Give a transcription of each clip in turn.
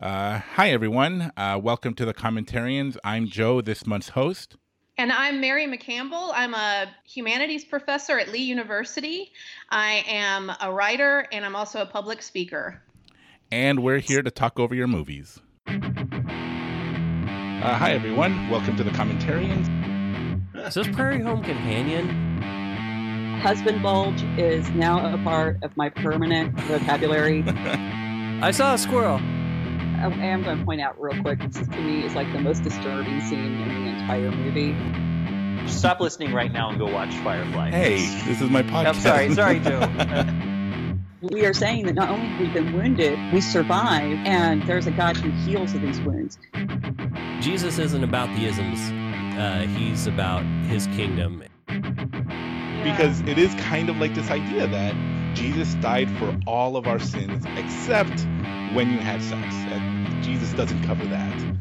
Uh, hi, everyone. Uh, welcome to the Commentarians. I'm Joe, this month's host. And I'm Mary McCampbell. I'm a humanities professor at Lee University. I am a writer and I'm also a public speaker. And we're here to talk over your movies. Uh, hi, everyone. Welcome to the Commentarians. Is this Prairie Home Companion? Husband bulge is now a part of my permanent vocabulary. I saw a squirrel. I am going to point out real quick. This to me is like the most disturbing scene in the entire movie. Stop listening right now and go watch Firefly. Hey, this is my podcast. I'm sorry, sorry, Joe. we are saying that not only have we been wounded, we survive, and there's a God who heals of these wounds. Jesus isn't about the isms. Uh, he's about his kingdom. Because it is kind of like this idea that Jesus died for all of our sins except when you had sex. And Jesus doesn't cover that.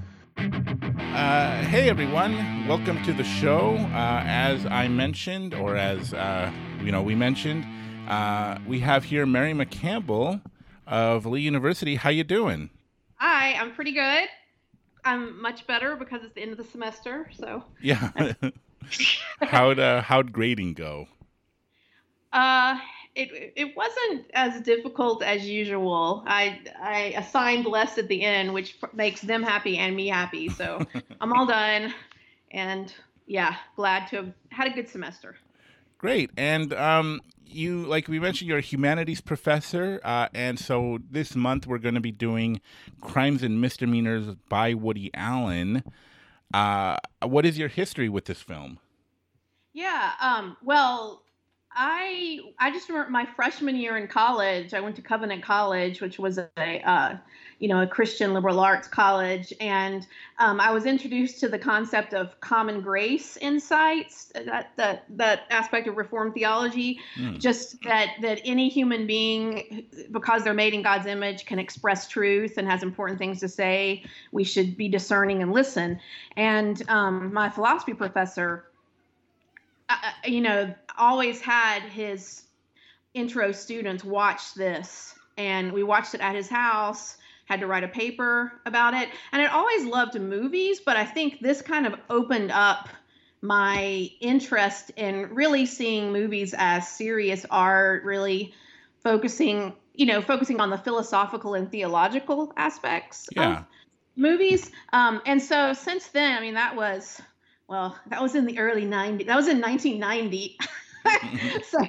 Uh, hey everyone, welcome to the show. Uh, as I mentioned, or as uh, you know, we mentioned, uh, we have here Mary McCampbell of Lee University. How you doing? Hi, I'm pretty good. I'm much better because it's the end of the semester. So yeah, how'd uh, how'd grading go? Uh, it it wasn't as difficult as usual. I I assigned less at the end, which makes them happy and me happy. So I'm all done, and yeah, glad to have had a good semester. Great, and um, you like we mentioned, you're a humanities professor, uh, and so this month we're going to be doing crimes and misdemeanors by Woody Allen. Uh, what is your history with this film? Yeah, um, well, I I just remember my freshman year in college. I went to Covenant College, which was a uh, you know a Christian liberal arts college, and um, I was introduced to the concept of common grace insights. That that that aspect of Reformed theology, mm. just that that any human being, because they're made in God's image, can express truth and has important things to say. We should be discerning and listen. And um, my philosophy professor you know, always had his intro students watch this, and we watched it at his house. Had to write a paper about it, and I always loved movies, but I think this kind of opened up my interest in really seeing movies as serious art, really focusing, you know, focusing on the philosophical and theological aspects yeah. of movies. Um, and so since then, I mean, that was well, that was in the early 90s. That was in 1990. so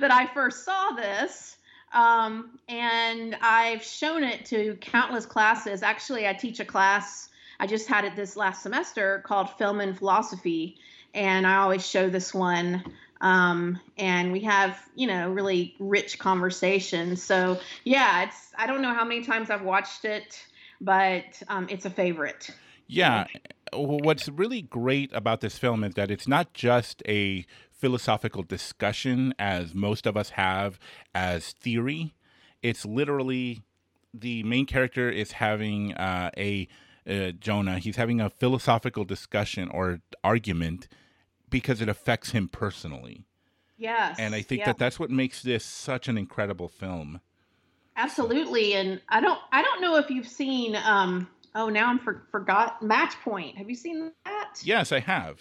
that I first saw this. Um, and I've shown it to countless classes. Actually, I teach a class, I just had it this last semester called Film and Philosophy. And I always show this one. Um, and we have, you know, really rich conversations. So, yeah, it's, I don't know how many times I've watched it, but um, it's a favorite. Yeah. What's really great about this film is that it's not just a philosophical discussion, as most of us have as theory. It's literally the main character is having uh, a uh, Jonah. He's having a philosophical discussion or argument because it affects him personally. Yes. And I think that that's what makes this such an incredible film. Absolutely. And I don't I don't know if you've seen um oh now I'm for, forgot Match Point. Have you seen that? Yes, I have.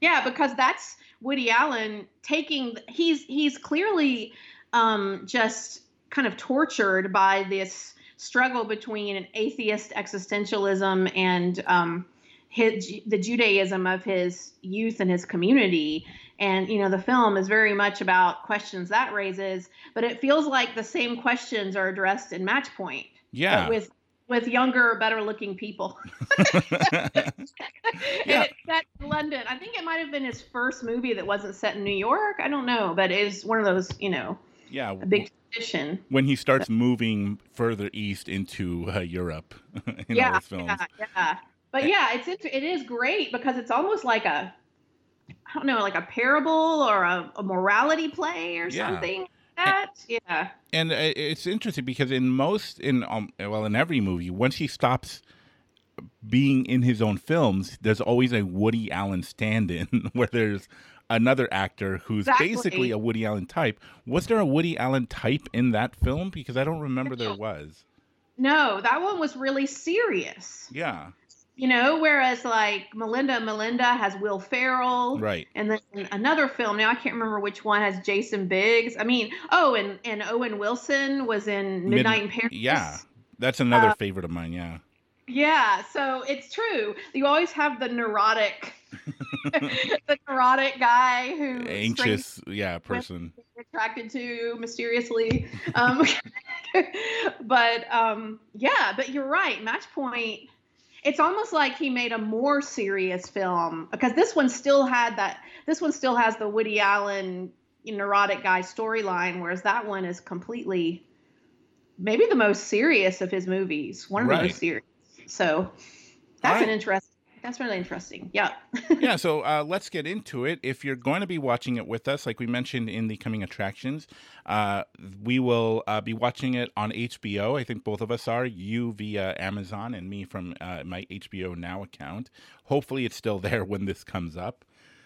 Yeah, because that's Woody Allen taking he's he's clearly um, just kind of tortured by this struggle between an atheist existentialism and um, his, the Judaism of his youth and his community. And you know, the film is very much about questions that raises, but it feels like the same questions are addressed in Match Point. Yeah. with with younger, better looking people. yeah. set in London. I think it might have been his first movie that wasn't set in New York. I don't know, but it's one of those, you know, yeah, a big tradition. When he starts moving further east into uh, Europe in yeah, all his films. Yeah, yeah. But yeah, it's it is great because it's almost like a I don't know, like a parable or a, a morality play or yeah. something that yeah and uh, it's interesting because in most in um, well in every movie once he stops being in his own films there's always a woody allen stand-in where there's another actor who's exactly. basically a woody allen type was there a woody allen type in that film because i don't remember there was no, that one was really serious. Yeah. You know, whereas like Melinda Melinda has Will Ferrell. Right. And then another film now I can't remember which one has Jason Biggs. I mean, oh, and and Owen Wilson was in Midnight in Paris. Yeah. That's another Uh, favorite of mine. Yeah. Yeah, so it's true. You always have the neurotic, the neurotic guy who Anxious. Yeah. Person. attracted to mysteriously. Um, but um, yeah, but you're right. Match Point. It's almost like he made a more serious film because this one still had that. This one still has the Woody Allen neurotic guy storyline, whereas that one is completely, maybe the most serious of his movies. One of the most serious. So that's Alright. an interesting. That's really interesting. Yeah. yeah, so uh, let's get into it. If you're going to be watching it with us, like we mentioned in the coming attractions, uh, we will uh, be watching it on HBO. I think both of us are. You via Amazon and me from uh, my HBO Now account. Hopefully, it's still there when this comes up.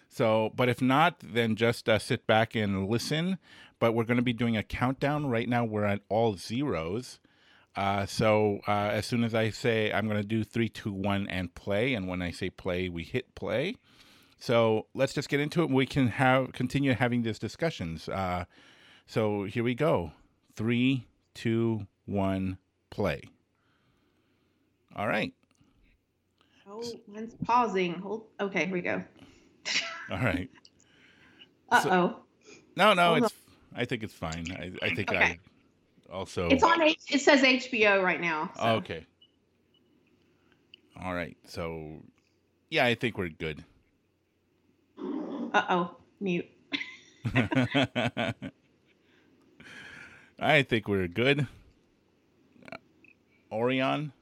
So, but if not, then just uh, sit back and listen. But we're going to be doing a countdown right now. We're at all zeros. Uh, so uh, as soon as I say I'm going to do three, two, one, and play, and when I say play, we hit play. So let's just get into it. We can have continue having these discussions. Uh, so here we go. Three, two, one, play. All right. Oh, mine's pausing. Hold. Okay, here we go. All right. Uh oh. No, no, Hold it's. I think it's fine. I, I think I Okay. Also. It's on. H- it says HBO right now. so- Oh, okay. All right. So, yeah, I think we're good. Uh oh. Mute. I think we're good. Orion,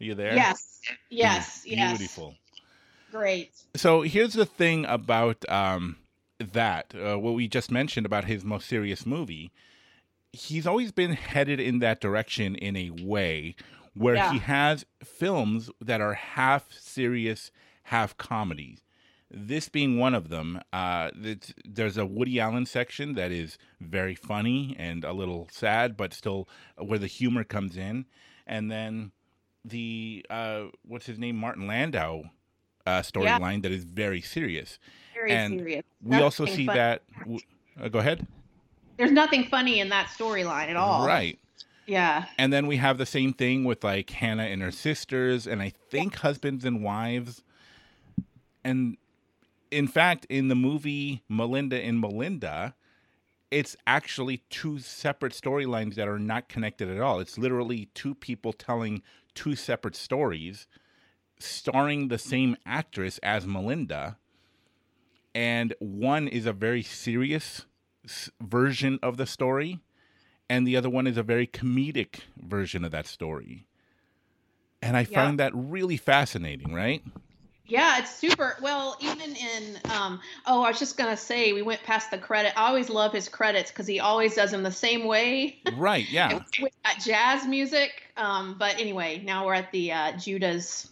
are you there? Yes. Yes. Yes. Beautiful. Great. So here's the thing about um, that, uh, what we just mentioned about his most serious movie. He's always been headed in that direction in a way where Yeah. he has films that are half serious, half comedy. This being one of them, uh, there's a Woody Allen section that is very funny and a little sad, but still where the humor comes in. And then the uh, what's his name, Martin Landau uh, storyline that is very serious. Very And serious. We also see that. w- Uh, go ahead. There's nothing funny in that storyline at all. Right. Yeah. And then we have the same thing with like Hannah and her sisters, and I think husbands and wives. And in fact, in the movie Melinda and Melinda, it's actually two separate storylines that are not connected at all. It's literally two people telling two separate stories, starring the same actress as Melinda. And one is a very serious version of the story, and the other one is a very comedic version of that story. And I Yeah. found that really fascinating, right? Yeah, it's super. Well, even in um oh, I was just gonna say we went past the credit. I always love his credits because he always does them the same way. Right, yeah. with that jazz music. Um, but anyway, now we're at the uh, Judah's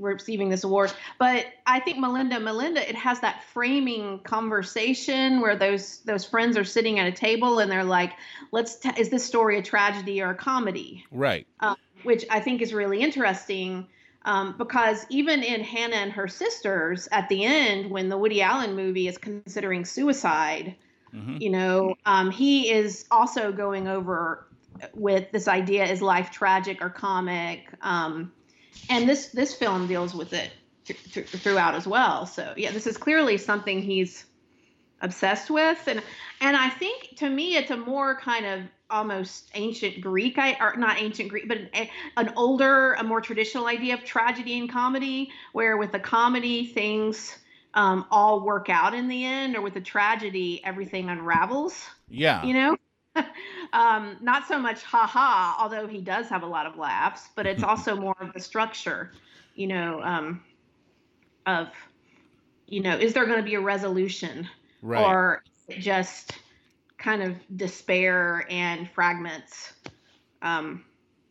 receiving this award. But I think Melinda, Melinda, it has that framing conversation where those those friends are sitting at a table and they're like, "Let's t- is this story a tragedy or a comedy?" Right. Which I think is really interesting. Um, because even in Hannah and her sisters, at the end, when the Woody Allen movie is considering suicide, hmm you know um, he is also going over with this idea is life tragic or comic um, and this this film deals with it th- th- throughout as well so yeah this is clearly something he's obsessed with and and i think to me it's a more kind of almost ancient greek I, or not ancient greek but an, an older a more traditional idea of tragedy and comedy where with the comedy things um, all work out in the end, or with the tragedy, everything unravels. Yeah. You know, um, not so much ha ha, although he does have a lot of laughs, but it's also more of the structure. You know, um, of you know, is there going to be a resolution, right. or just kind of despair and fragments? Um,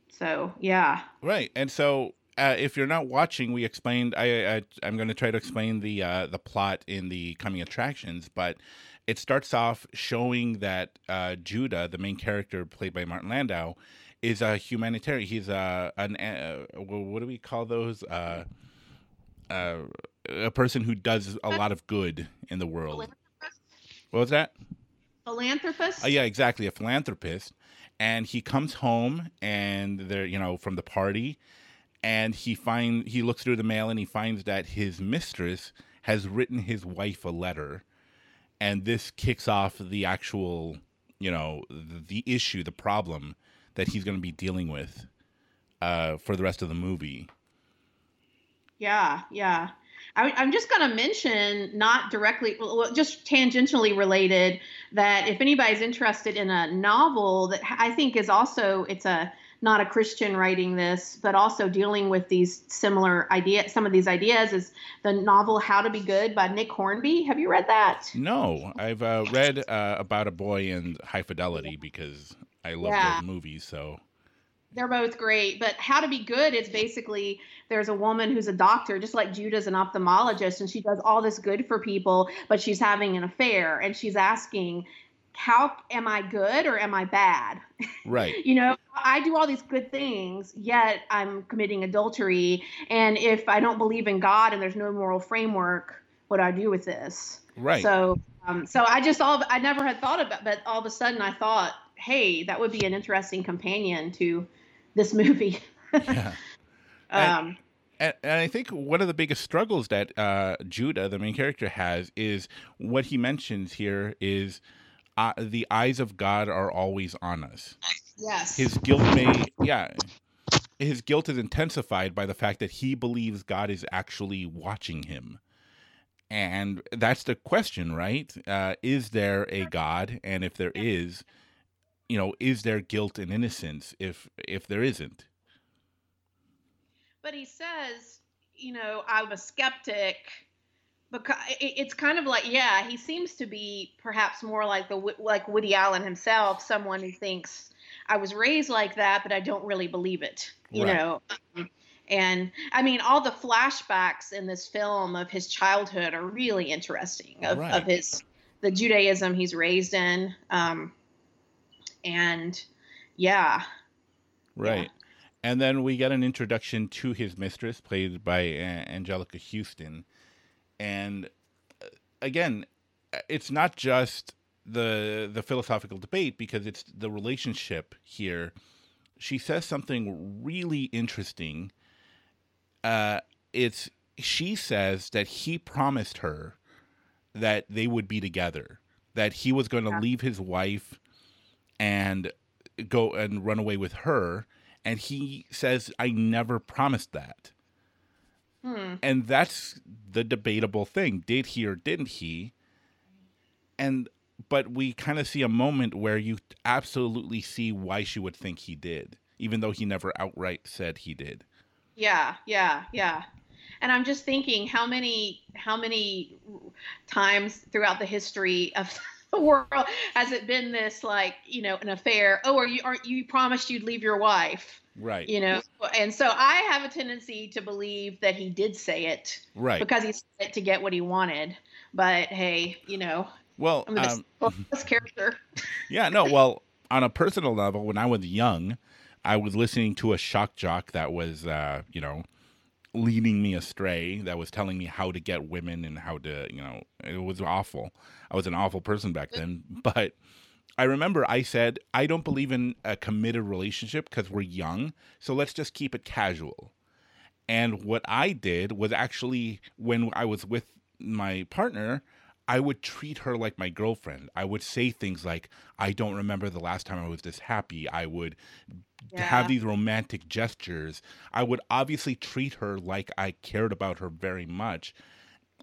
so yeah, Right, and so uh, if you're not watching, we explained. I, I I'm going to try to explain the uh, the plot in the coming attractions, but it starts off showing that uh, Judah, the main character played by Martin Landau, is a humanitarian. He's a an uh, what do we call those? Uh, uh, a person who does a lot of good in the world. What was that? Philanthropist? Oh yeah, exactly, a philanthropist. And he comes home and they're, you know, from the party and he find he looks through the mail and he finds that his mistress has written his wife a letter and this kicks off the actual, you know, the, issue, the problem that he's going to be dealing with uh, for the rest of the movie. Yeah, yeah. I, I'm just going to mention, not directly, well, just tangentially related, that if anybody's interested in a novel that I think is also, it's a not a Christian writing this, but also dealing with these similar ideas. Some of these ideas is the novel "How to Be Good" by Nick Hornby. Have you read that? No, I've uh, read uh, about a boy in High Fidelity because I love Yeah. those movies. So They're both great, but How to Be Good is basically there's a woman who's a doctor, just like Judah's an ophthalmologist, and she does all this good for people, but she's having an affair, and she's asking, "How am I good or am I bad?" right, you know, I do all these good things, yet I'm committing adultery, and if I don't believe in God and there's no moral framework, what do I do with this? right. So, um, so I just all I never had thought about, but all of a sudden I thought, hey, that would be an interesting companion to this movie. yeah. And- um, and, and I think one of the biggest struggles that uh, Judah, the main character, has is what he mentions here is uh, the eyes of God are always on us. yes. His guilt may, yeah, his guilt is intensified by the fact that he believes God is actually watching him. And that's the question, right? Uh, is there a God? And if there is, you know, is there guilt and innocence if if there isn't? but he says, you know, I'm a skeptic because it's kind of like, yeah, he seems to be perhaps more like the like Woody Allen himself, someone who thinks I was raised like that, but I don't really believe it, you Right. know. And I mean, all the flashbacks in this film of his childhood are really interesting. Of, Right. of his the Judaism he's raised in, um, and yeah, Right. And then we get an introduction to his mistress, played by uh, Anjelica Huston. And uh, again, it's not just the the philosophical debate because it's the relationship here. She says something really interesting. Uh, it's she says that he promised her that they would be together, that he was going to Yeah. leave his wife and go and run away with her and he says i never promised that hmm. and that's the debatable thing did he or didn't he and but we kind of see a moment where you absolutely see why she would think he did even though he never outright said he did Yeah, yeah, yeah. And I'm just thinking how many how many times throughout the history of the world has it been this like, you know, an affair, oh, are you aren't you promised you'd leave your wife, right you know? And so I have a tendency to believe that he did say it right because he said it to get what he wanted. But hey, you know, well um, this character. Yeah, no, well, on a personal level, when I was young, I was listening to a shock jock that was, uh, you know, leading me astray, that was telling me how to get women and how to, you know, it was awful. I was an awful person back then. But I remember I said, I don't believe in a committed relationship because we're young. So let's just keep it casual. And what I did was actually, when I was with my partner, I would treat her like my girlfriend. I would say things like, I don't remember the last time I was this happy. I would Yeah. have these romantic gestures. I would obviously treat her like I cared about her very much.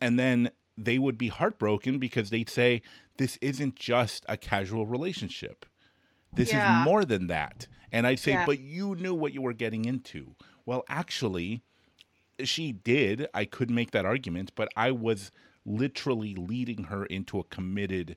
And then they would be heartbroken because they'd say, This isn't just a casual relationship. This Yeah. is more than that. And I'd say, Yeah. But you knew what you were getting into. Well, actually, she did. I could make that argument, but I was literally leading her into a committed,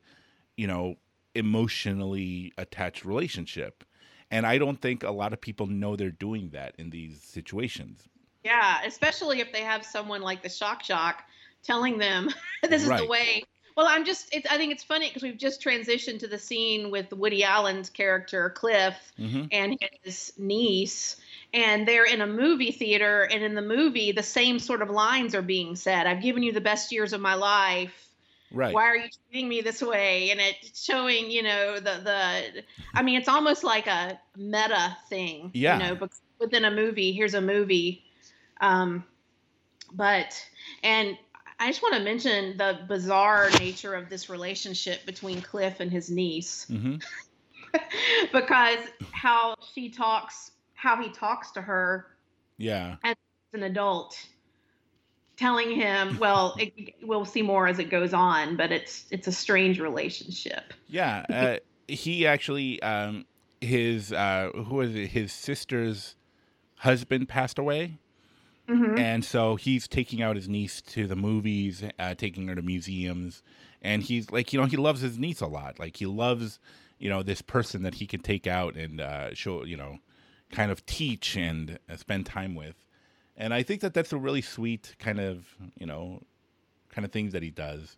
you know, emotionally attached relationship. And I don't think a lot of people know they're doing that in these situations. Yeah, especially if they have someone like the shock jock telling them this is the way. Well, I'm just, it's, I think it's funny because we've just transitioned to the scene with Woody Allen's character, Cliff, hmm and his niece. And they're in a movie theater, and in the movie, the same sort of lines are being said. I've given you the best years of my life. Right. Why are you treating me this way? And it's showing, you know, the the. I mean, it's almost like a meta thing. Yeah. You know, because within a movie, here's a movie. Um, but and I just want to mention the bizarre nature of this relationship between Cliff and his niece hmm because how she talks, how he talks to her Yeah. as an adult, telling him, well, it, we'll see more as it goes on, but it's it's a strange relationship. Yeah. Uh, he actually, um, his uh, who was it? His sister's husband passed away. hmm and so he's taking out his niece to the movies, uh, taking her to museums, and he's like, you know, he loves his niece a lot. Like he loves, you know, this person that he can take out and uh, show, you know, kind of teach and uh, spend time with. And I think that that's a really sweet kind of, you know, kind of things that he does.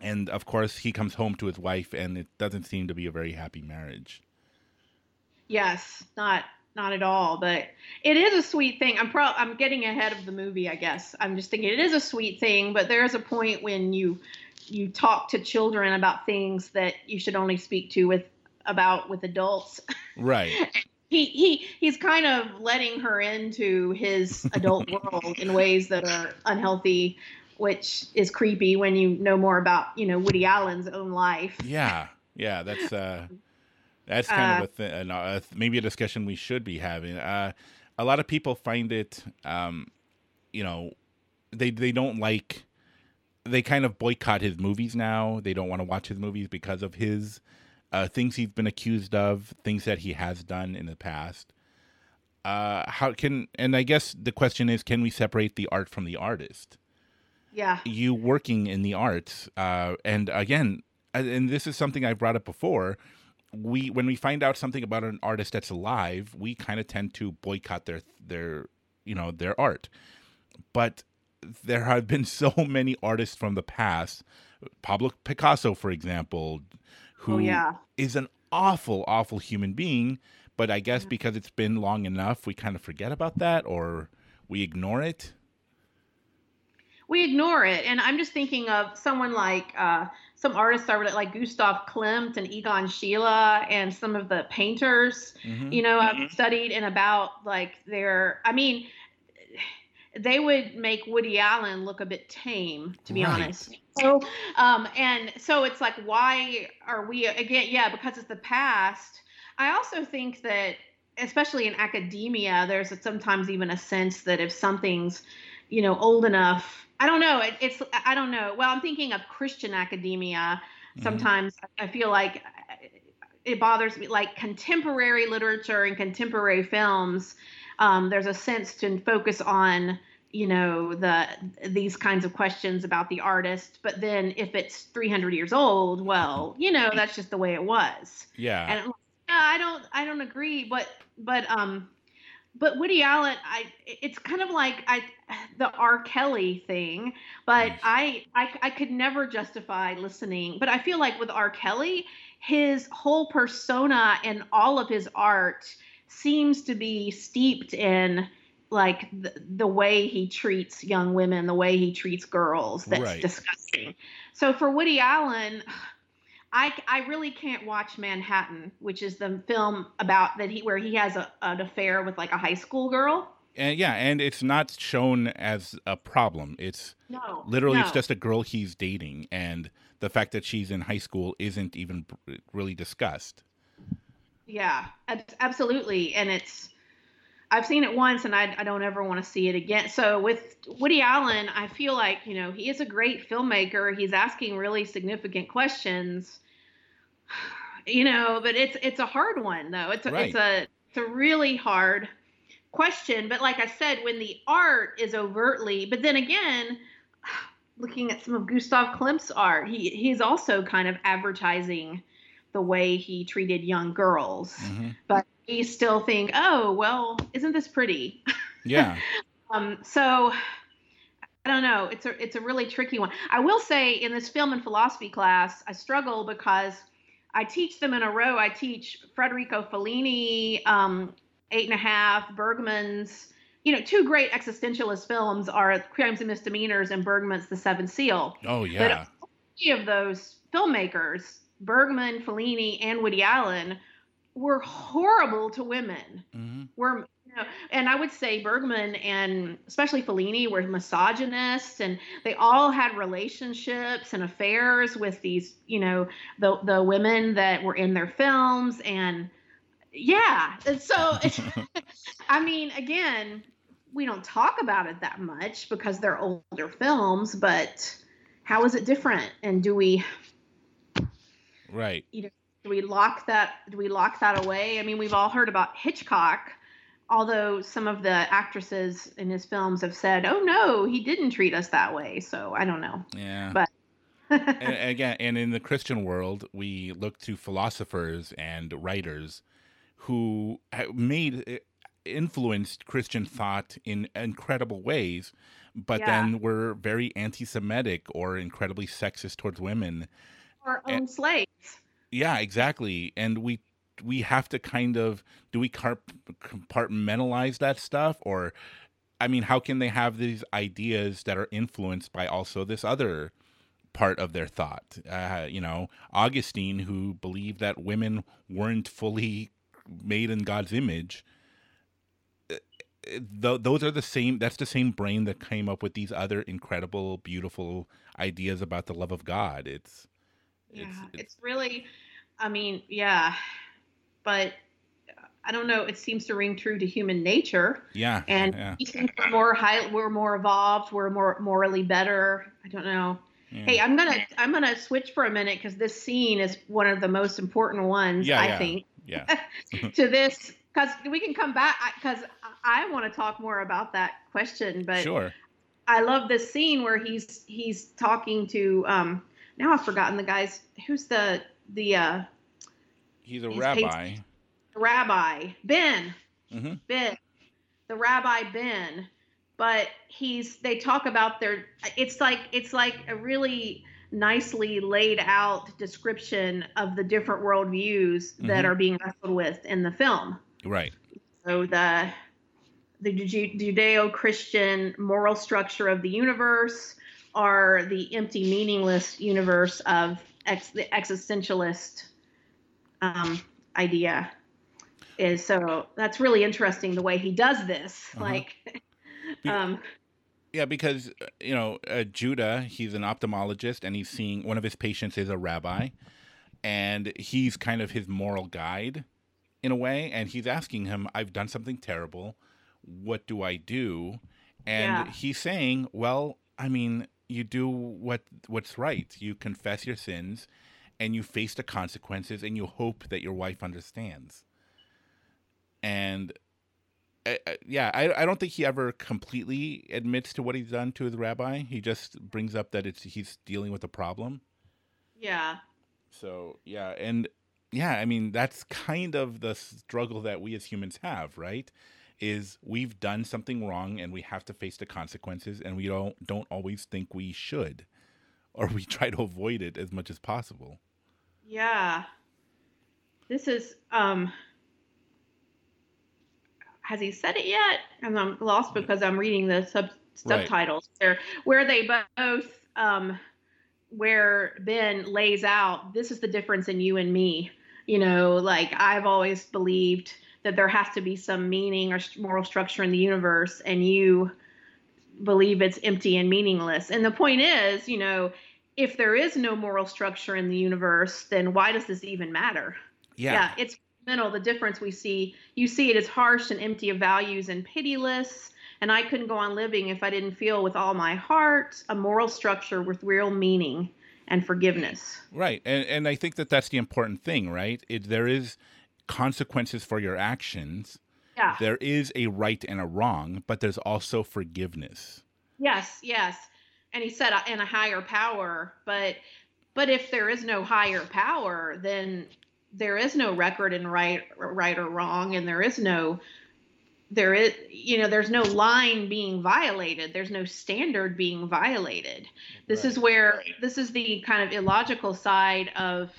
And of course, he comes home to his wife, and it doesn't seem to be a very happy marriage. Yes, not not at all, but it is a sweet thing. I'm pro I'm getting ahead of the movie, I guess. I'm just thinking it is a sweet thing, but there is a point when you you talk to children about things that you should only speak to with about with adults. Right. he he he's kind of letting her into his adult world in ways that are unhealthy which is creepy when you know more about you know woody allen's own life Yeah, yeah, that's uh, that's kind Uh, of a th- an, uh, maybe a discussion we should be having. Uh, a lot of people find it, um, you know, they they don't like. They kind of boycott his movies now. They don't want to watch his movies because of his uh, things he's been accused of, things that he has done in the past. Uh, how can and I guess the question is, can we separate the art from the artist? yeah you working in the arts uh, and again uh, and this is something i've brought up before we when we find out something about an artist that's alive we kind of tend to boycott their their you know their art but there have been so many artists from the past pablo picasso for example who oh yeah is an awful awful human being but i guess because it's been long enough we kind of forget about that or we ignore it we ignore it and i'm just thinking of someone like uh, some artists I really like gustav klimt and egon schiele and some of the painters Mhm. you know i've Mhm. studied and about like their i mean they would make woody allen look a bit tame to be Right. honest so um and so it's like why are we again yeah because it's the past. I also think that especially in academia there's sometimes even a sense that if something's you know old enough i don't know it, it's i don't know. Well i'm thinking of christian academia. Mhm. sometimes i feel like it bothers me like contemporary literature and contemporary films um, there's a sense to focus on you know the these kinds of questions about the artist but then if it's 300 years old well you know that's just the way it was yeah and like, yeah, I don't I don't agree, but but um but Woody Allen, I it's kind of like I the R. Kelly thing, but I, I I could never justify listening. But I feel like with R. Kelly, his whole persona and all of his art seems to be steeped in like the, the way he treats young women, the way he treats girls. That's Right. disgusting. So for Woody Allen, I, I really can't watch Manhattan, which is the film about that he where he has a, an affair with like a high school girl. and yeah and it's not shown as a problem it's No, literally it's just a girl he's dating and the fact that she's in high school isn't even really discussed yeah, absolutely, and it's I've seen it once, and I, I don't ever want to see it again. So with Woody Allen, I feel like you know he is a great filmmaker. He's asking really significant questions, you know, but it's it's a hard one though. It's a, it's a it's a really hard question. But like I said, when the art is overtly, but then again, looking at some of Gustav Klimt's art, he he's also kind of advertising the way he treated young girls. Mhm. But we still think, oh well, isn't this pretty? yeah Um, so I don't know. It's a it's a really tricky one. I will say in this film and philosophy class, I struggle because I teach them in a row. I teach Federico Fellini, um, Eight and a Half, Bergman's. You know, two great existentialist films are Crimes and Misdemeanors and Bergman's The Seventh Seal. Oh yeah. But three of those filmmakers, Bergman, Fellini, and Woody Allen, were horrible to women. hmm Were you know, and I would say Bergman and especially Fellini were misogynists, and they all had relationships and affairs with these, you know, the the women that were in their films, and yeah, and so I mean, again, we don't talk about it that much because they're older films, but how is it different? And do we Right. do we lock that do we lock that away? I mean, we've all heard about Hitchcock, although some of the actresses in his films have said, "Oh no, he didn't treat us that way." So I don't know. Yeah. But- and again, and in the Christian world, we look to philosophers and writers who made eh, influenced Christian thought in incredible ways, but Yeah. then were very anti-Semitic or incredibly sexist towards women. And- own slaves. Yeah, exactly. And we we have to kind of do we carp- compartmentalize that stuff or I mean, how can they have these ideas that are influenced by also this other part of their thought? Uh, you know, Augustine, who believed that women weren't fully made in God's image. uh, Th- those are the same. That's the same brain that came up with these other incredible, beautiful ideas about the love of God. It's Yeah, It's- it's, it's- really, I mean, yeah, but I don't know. It seems to ring true to human nature, yeah, and yeah. we think we're more high, we're more evolved, we're more morally better. I don't know. yeah. Hey, I'm gonna I'm gonna switch for a minute because this scene is one of the most important ones Yeah, I yeah. think yeah. to this because we can come back because I, I want to talk more about that question. But sure. I love this scene where he's he's talking to um now I've forgotten the guy's who's the the uh He's a rabbi. rabbi Ben Mm-hmm. Ben the rabbi Ben but he's they talk about their it's like it's like a really nicely laid out description of the different worldviews that Mhm. are being wrestled with in the film Right. so the the judeo-christian moral structure of the universe are the empty meaningless universe of ex, the existentialist um, idea is so that's really interesting the way he does this Uh-huh. like um Yeah, because you know uh, Judah, he's an ophthalmologist, and he's seeing one of his patients is a rabbi, and he's kind of his moral guide, in a way. And he's asking him, "I've done something terrible. What do I do?" And Yeah. he's saying, "Well, I mean, you do what what's right. You confess your sins, and you face the consequences, and you hope that your wife understands." And I- I- yeah, I, I don't think he ever completely admits to what he's done to his rabbi. He just brings up that it's he's dealing with a problem. yeah So yeah, and yeah, I mean that's kind of the struggle that we as humans have, right? Is we've done something wrong and we have to face the consequences, and we don't don't always think we should, or we try to avoid it as much as possible. yeah this is um has he said it yet and i'm lost because i'm reading the sub Right. subtitles there where they both um where ben lays out this is the difference in you and me you know like i've always believed that there has to be some meaning or moral structure in the universe and you believe it's empty and meaningless and the point is you know if there is no moral structure in the universe then why does this even matter yeah, Yeah. it's fundamental the difference we see you see it as harsh and empty of values and pitiless and i couldn't go on living if i didn't feel with all my heart a moral structure with real meaning and forgiveness Right, and and I think that that's the important thing, right? It, there is consequences for your actions. yeah. There is a right and a wrong, but there's also forgiveness. yes yes. And he said uh, in a higher power. But but if there is no higher power then there is no record in right right or wrong and there is no there is you know there's no line being violated. There's no standard being violated. This is where this is the kind of illogical side of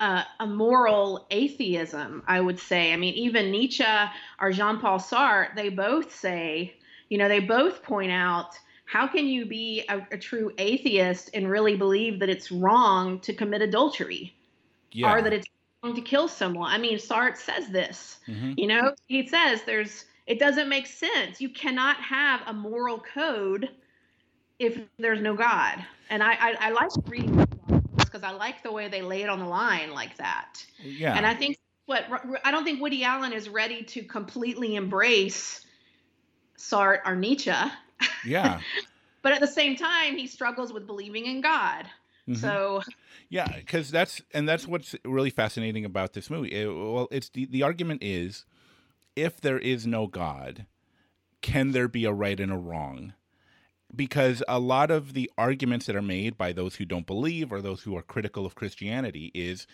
uh, a moral atheism i would say i mean even nietzsche or jean-paul sartre they both say you know they both point out how can you be a, a true atheist and really believe that it's wrong to commit adultery Yeah. or that it's wrong to kill someone i mean sartre says this Mhm. you know, he says there's it doesn't make sense. You cannot have a moral code if there's no God. And I I, I like reading because I like the way they lay it on the line like that. Yeah. And I think what I don't think Woody Allen is ready to completely embrace Sartre or Nietzsche, yeah. but at the same time he struggles with believing in God. Mhm. So Yeah, because that's and that's what's really fascinating about this movie. It- well, it's the the argument is, if there is no God, can there be a right and a wrong? Because a lot of the arguments that are made by those who don't believe or those who are critical of Christianity is,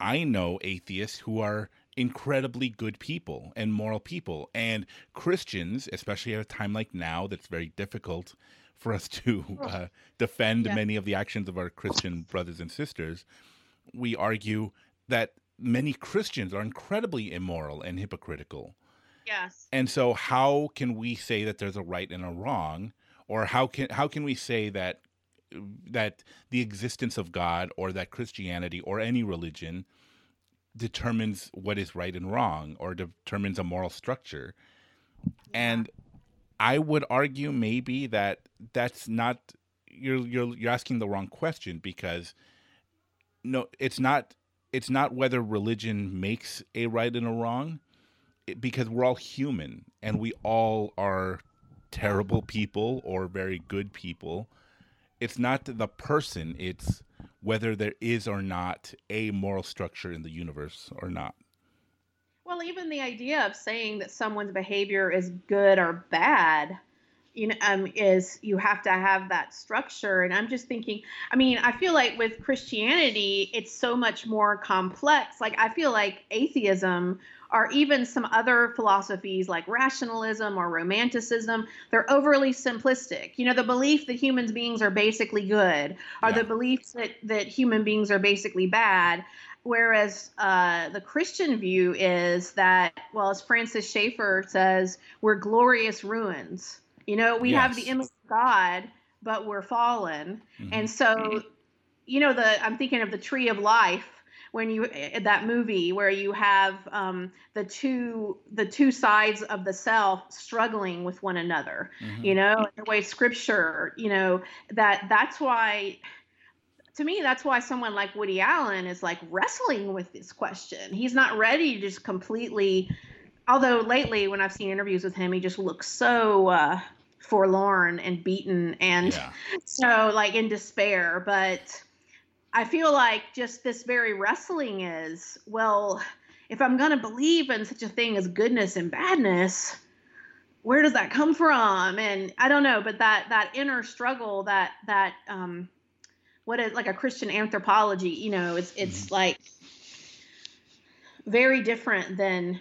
I know atheists who are incredibly good people and moral people, and Christians, especially at a time like now, that's very difficult for us to uh, defend Yeah. many of the actions of our Christian brothers and sisters, we argue that many Christians are incredibly immoral and hypocritical. yes. And so how can we say that there's a right and a wrong or how can how can we say that that the existence of God or that Christianity or any religion determines what is right and wrong or determines a moral structure? And I would argue maybe that that's not you're you're you're asking the wrong question because no it's not it's not whether religion makes a right and a wrong it- because we're all human and we all are terrible people or very good people it's not the person it's whether there is or not a moral structure in the universe or not Well, even the idea of saying that someone's behavior is good or bad, you know, um, is you have to have that structure. And I'm just thinking, I mean, I feel like with Christianity, it's so much more complex. Like, I feel like atheism or even some other philosophies like rationalism or romanticism, they're overly simplistic. You know, the belief that human beings are basically good, or Yeah. the belief that, that human beings are basically bad. Whereas uh, the Christian view is that, well, as Francis Schaeffer says, we're glorious ruins. You know, we have the image of God, but we're fallen. Mhm. And so, you know, the I'm thinking of the Tree of Life when you eh, that movie where you have um, the two the two sides of the self struggling with one another Mhm. you know the way scripture you know that that's why to me that's why someone like woody allen is like wrestling with this question he's not ready to just completely although lately when i've seen interviews with him he just looks so uh forlorn and beaten and yeah so like in despair but i feel like just this very wrestling is well if i'm going to believe in such a thing as goodness and badness where does that come from? And i don't know but that that inner struggle that that um what is like a christian anthropology you know it's it's like very different than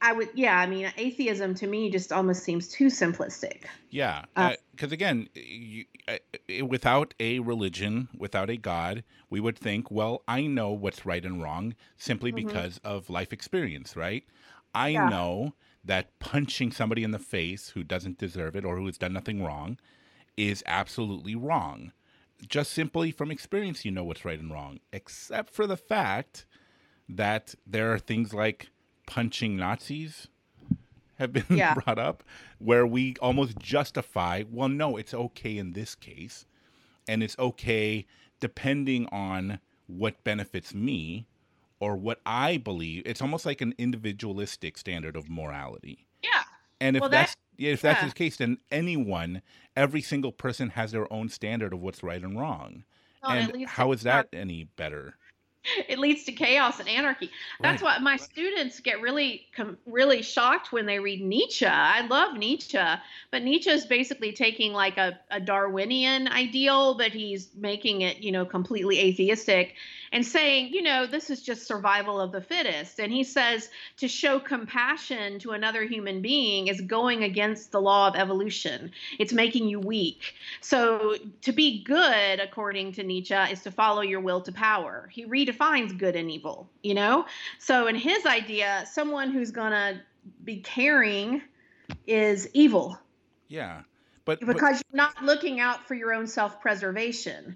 i would yeah i mean atheism to me just almost seems too simplistic. Yeah, Uh, because again, you, uh, uh, without a religion, without a God, we would think, well, I know what's right and wrong simply Mhm. because of life experience, right? I Yeah. know that punching somebody in the face who doesn't deserve it or who has done nothing wrong is absolutely wrong. Just simply from experience, you know what's right and wrong, except for the fact that there are things like punching Nazis have been Yeah. brought up where we almost justify well no it's okay in this case and it's okay depending on what benefits me or what i believe. It's almost like an individualistic standard of morality. Yeah. And if Well, that- that's if that's yeah. the case then anyone every single person has their own standard of what's right and wrong. Well, and it and leads to how is that any better it leads to chaos and anarchy. That's Right. why my students get really really shocked when they read Nietzsche. I love Nietzsche, but Nietzsche is basically taking like a, a Darwinian ideal, but he's making it, you know, completely atheistic and saying, you know, this is just survival of the fittest. And he says to show compassion to another human being is going against the law of evolution. It's making you weak. So to be good, according to Nietzsche, is to follow your will to power. He redefines good and evil, you know? So in his idea, someone who's gonna be caring is evil Yeah. But, but because you're not looking out for your own self-preservation.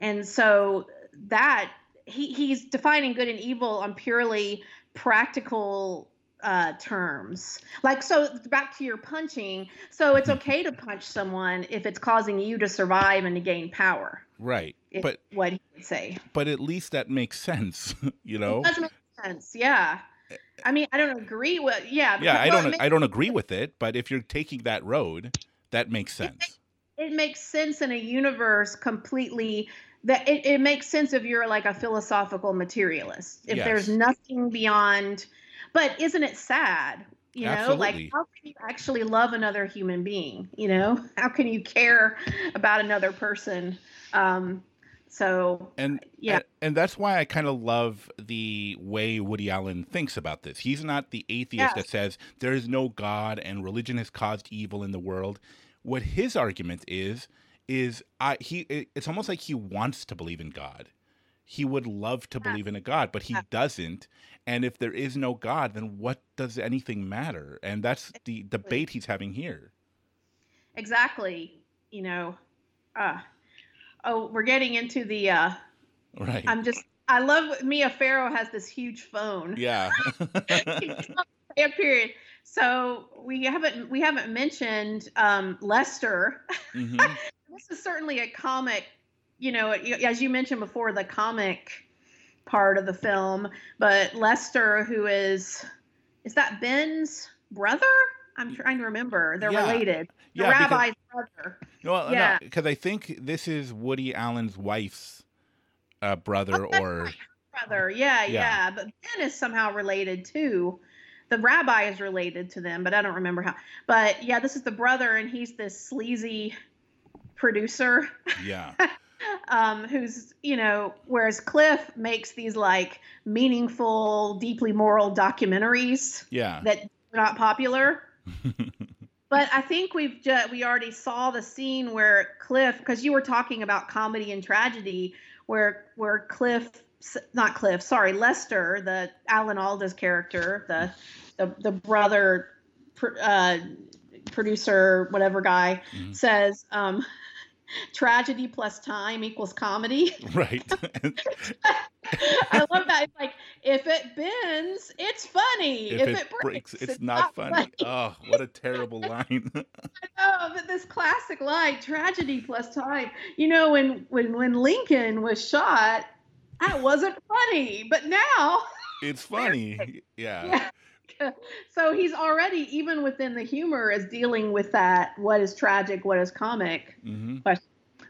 And so that he, he's defining good and evil on purely practical uh, terms. Like, so back to your punching. So it's okay to punch someone if it's causing you to survive and to gain power. right. But what he would say. but at least that makes sense, you know? It does make sense. Yeah. I mean, I don't agree with. Yeah. Yeah, because- I don't it I don't agree with it, but if you're taking that road, that makes sense. it makes sense in a universe completely that it, it makes sense if you're like a philosophical materialist if there's nothing beyond but isn't it sad you know Absolutely. like how can you actually love another human being you know how can you care about another person um so And Yeah. and, that's why I kind of love the way Woody Allen thinks about this. He's not the atheist Yes. that says there is no God and religion has caused evil in the world. What his argument is is I he it- it's almost like he wants to believe in God. He would love to believe in a God, but he doesn't. And if there is no God, then what does anything matter? And that's the debate he's having here. exactly you know uh oh we're getting into the uh Right. i'm just i love mia farrow has this huge phone yeah. Yeah, period. So we haven't we haven't mentioned um, Lester. hmm This is certainly a comic, you know, as you mentioned before, the comic part of the film. But Lester, who is is that Ben's brother? I'm trying to remember. They're Yeah. related. The Yeah, because- rabbi's brother. Well, Yeah. because I think this is Woody Allen's wife's uh, brother, Oh, or right. Brother. Yeah, Yeah. yeah, But Ben is somehow related too. The rabbi is related to them, but I don't remember how. But yeah, this is the brother, and he's this sleazy producer. Yeah, um, who's you know whereas cliff makes these like meaningful deeply moral documentaries yeah, that are not popular. But i think we've just we already saw the scene where cliff because you were talking about comedy and tragedy where where cliff not cliff sorry lester the alan alda's character the the, the brother uh, producer whatever guy Mhm. says um, tragedy plus time equals comedy. right. I love that. It's like if it bends, it's funny. if, it, breaks, it's, not, funny. Oh, what a terrible line. Oh, but this classic line, tragedy plus time. You know, when when when Lincoln was shot, that wasn't funny, but now, it's funny. Yeah. yeah. So he's already even within the humor is dealing with that. What is tragic? What is comic? hmm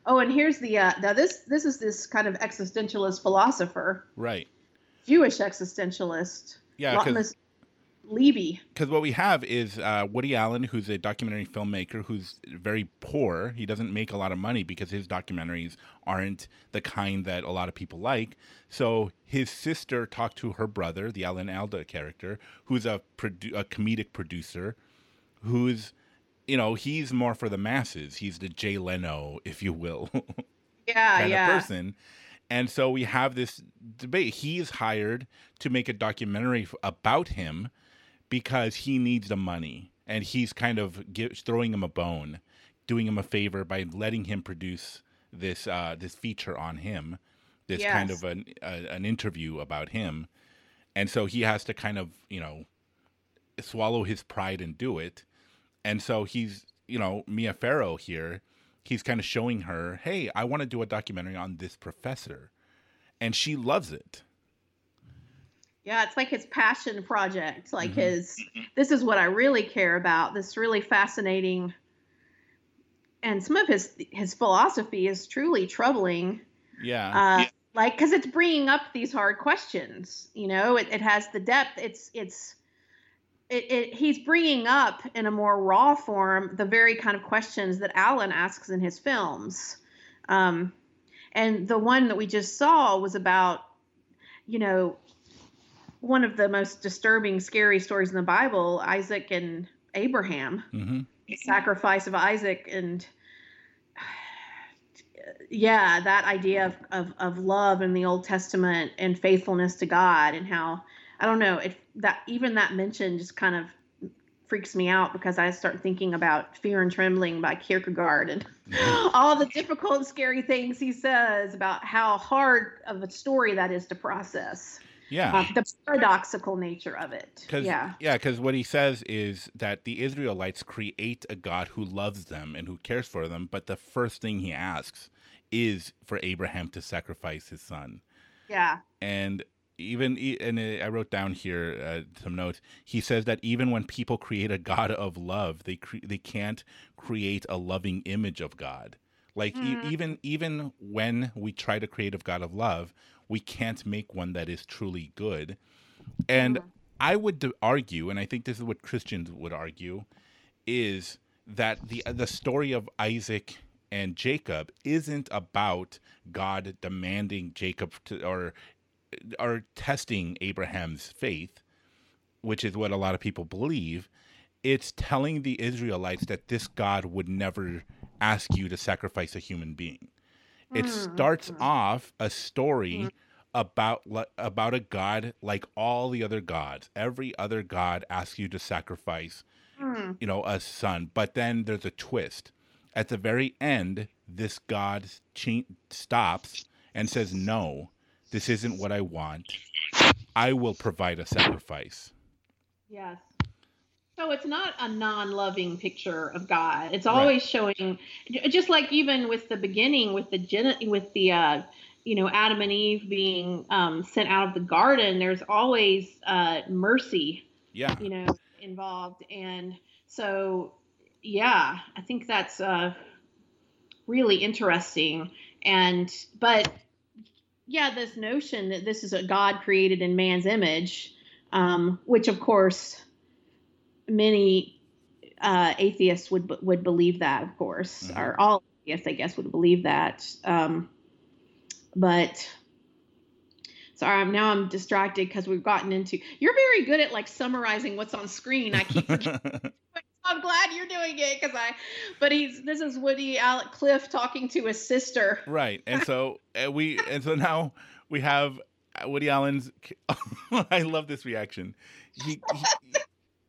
Oh, and here's the uh, now this this is this kind of existentialist philosopher, Right. Jewish existentialist, Yeah, because Levy. what we have is uh, Woody Allen, who's a documentary filmmaker who's very poor. He doesn't make a lot of money because his documentaries aren't the kind that a lot of people like. So his sister talked to her brother, the Alan Alda character, who's a, produ- a comedic producer, who's, you know, he's more for the masses. He's the Jay Leno, if you will. Yeah, kind yeah. of person. And so we have this debate. He's hired to make a documentary about him because he needs the money, and he's kind of throwing him a bone, doing him a favor by letting him produce this uh, this feature on him, this kind of an uh, an interview about him, and so he has to kind of you know swallow his pride and do it, and so he's you know Mia Farrow here he's kind of showing her, "Hey, I want to do a documentary on this professor," and she loves it. Yeah, it's like his passion project. Like Mhm. his this is what I really care about. This really fascinating and some of his his philosophy is truly troubling. Yeah, Uh like because it's bringing up these hard questions. You know, it, it has the depth. It's it's it, it he's bringing up in a more raw form the very kind of questions that Allen asks in his films. Um, and the one that we just saw was about, you know, one of the most disturbing, scary stories in the Bible, Isaac and Abraham, hmm the sacrifice of Isaac, and yeah, that idea of, of, of love in the Old Testament and faithfulness to God, and how I don't know if that even that mention just kind of freaks me out because I start thinking about Fear and Trembling by Kierkegaard and all the difficult, scary things he says about how hard of a story that is to process. Yeah. Uh, the paradoxical nature of it. Cause, Yeah. yeah, because what he says is that the Israelites create a God who loves them and who cares for them, but the first thing he asks is for Abraham to sacrifice his son. Yeah. And even and I wrote down here uh, some notes. He says that even when people create a God of love, they cre- they can't create a loving image of God. Like e- Mhm. even even when we try to create a God of love, we can't make one that is truly good. And Mhm. I would argue, and I think this is what Christians would argue, is that the the story of Isaac and Jacob isn't about God demanding Jacob to or or testing Abraham's faith, which is what a lot of people believe. It's telling the Israelites that this God would never ask you to sacrifice a human being. It Mm, starts mm. off a story about li- about a god like all the other gods. Every other god asks you to sacrifice, Mm. you know, a son. But then there's a twist. At the very end, this god stops and says, "No, this isn't what I want. I will provide a sacrifice." Yes. So it's not a non-loving picture of God. It's always showing, just like even with the beginning, with the gen, with the, uh, you know, Adam and Eve being um, sent out of the garden. There's always uh, mercy, Yeah. you know, involved, and so yeah, I think that's uh, really interesting. And but yeah, this notion that this is a God created in man's image, um, which of course many uh, atheists would would believe that, of course, Mhm. or all atheists, I guess, would believe that. Um, but sorry, I'm, now I'm distracted because we've gotten into. You're very good at like summarizing what's on screen. I keep. I'm glad you're doing it because I. But he's this is Woody Alec Cliff talking to his sister. Right. And so uh, we and so now we have Woody Allen's I love this reaction. He he,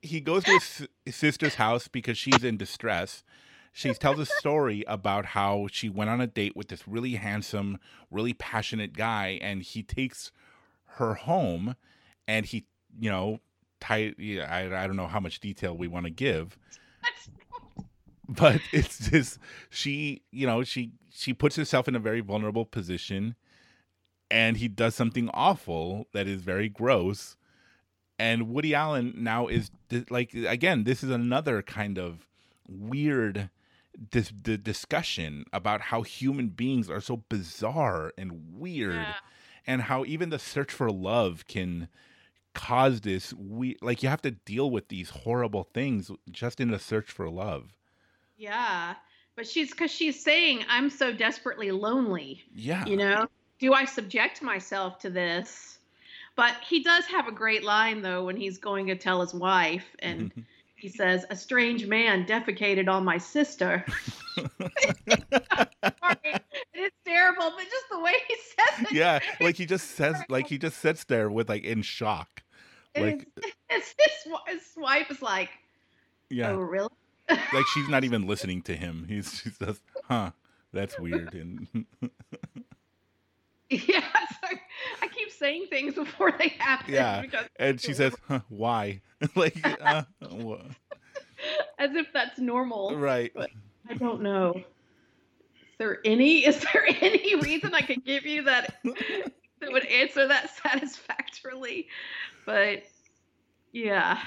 he goes to his, sister's house because she's in distress. She tells a story about how she went on a date with this really handsome, really passionate guy and he takes her home and he, you know, tie I I don't know how much detail we want to give but it's just she you know she she puts herself in a very vulnerable position and he does something awful that is very gross and woody allen now is like again this is another kind of weird this the discussion about how human beings are so bizarre and weird Yeah. and how even the search for love can cause this we like you have to deal with these horrible things just in the search for love Yeah, but she's because she's saying I'm so desperately lonely. yeah You know, do I subject myself to this? But he does have a great line though when he's going to tell his wife, and he says, "A strange man defecated on my sister." It's terrible, but just the way he says it. yeah like he just says like he just sits there with like in shock like it's, his, his wife is like, yeah "Oh, really?" like she's not even listening to him he's she says huh that's weird and Yeah, so I keep saying things before they happen. Yeah, and she says huh, why like uh, as if that's normal. right I don't know. Is there any? Is there any reason I could give you that that would answer that satisfactorily? But yeah,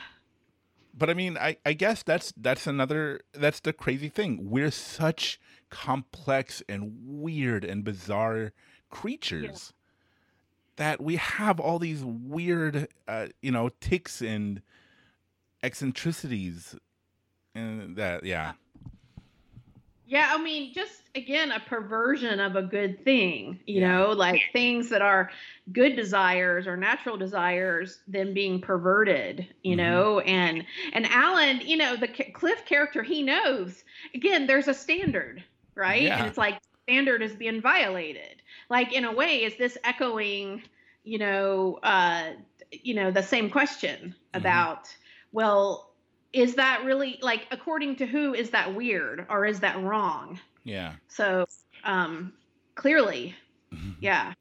but i mean i i guess that's that's another that's the crazy thing we're such complex and weird and bizarre creatures that we have all these weird, uh, you know, ticks and eccentricities, and that yeah. Yeah, I mean, just again, a perversion of a good thing, you Yeah. know, like things that are good desires or natural desires, then being perverted, you Mhm. know, and and Allen, you know, the Ca- Cliff character, he knows again, there's a standard, right? Yeah. And it's like standard is being violated. Like in a way, is this echoing, you know, uh, you know, the same question Mhm. about, well, is that really like according to who is that weird or is that wrong? Yeah. So um clearly, yeah.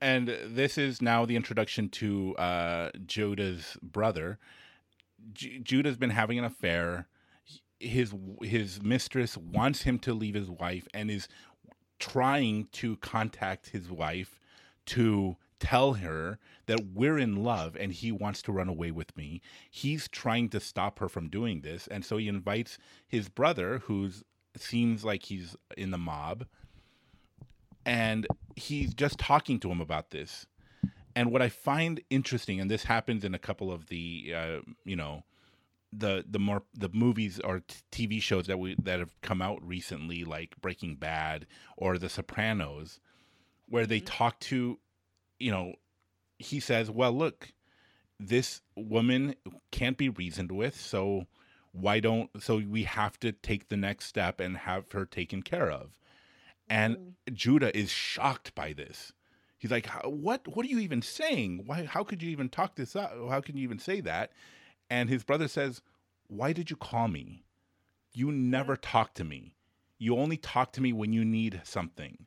And this is now the introduction to uh, Judah's brother. J- Judah's been having an affair. His his mistress wants him to leave his wife and is trying to contact his wife to tell her that we're in love and he wants to run away with me. He's trying to stop her from doing this, and so he invites his brother, who seems like he's in the mob, and he's just talking to him about this. And what I find interesting, and this happens in a couple of the, uh, you know, the the more the movies or t- TV shows that we that have come out recently, like Breaking Bad or The Sopranos, where they mm-hmm. talk to, you know, he says, "Well, look, this woman can't be reasoned with, so why don't so we have to take the next step and have her taken care of." And mm-hmm. Judah is shocked by this. He's like, "What? What are you even saying? Why? How could you even talk this up? How can you even say that?" And his brother says, "Why did you call me? You never talk to me. You only talk to me when you need something."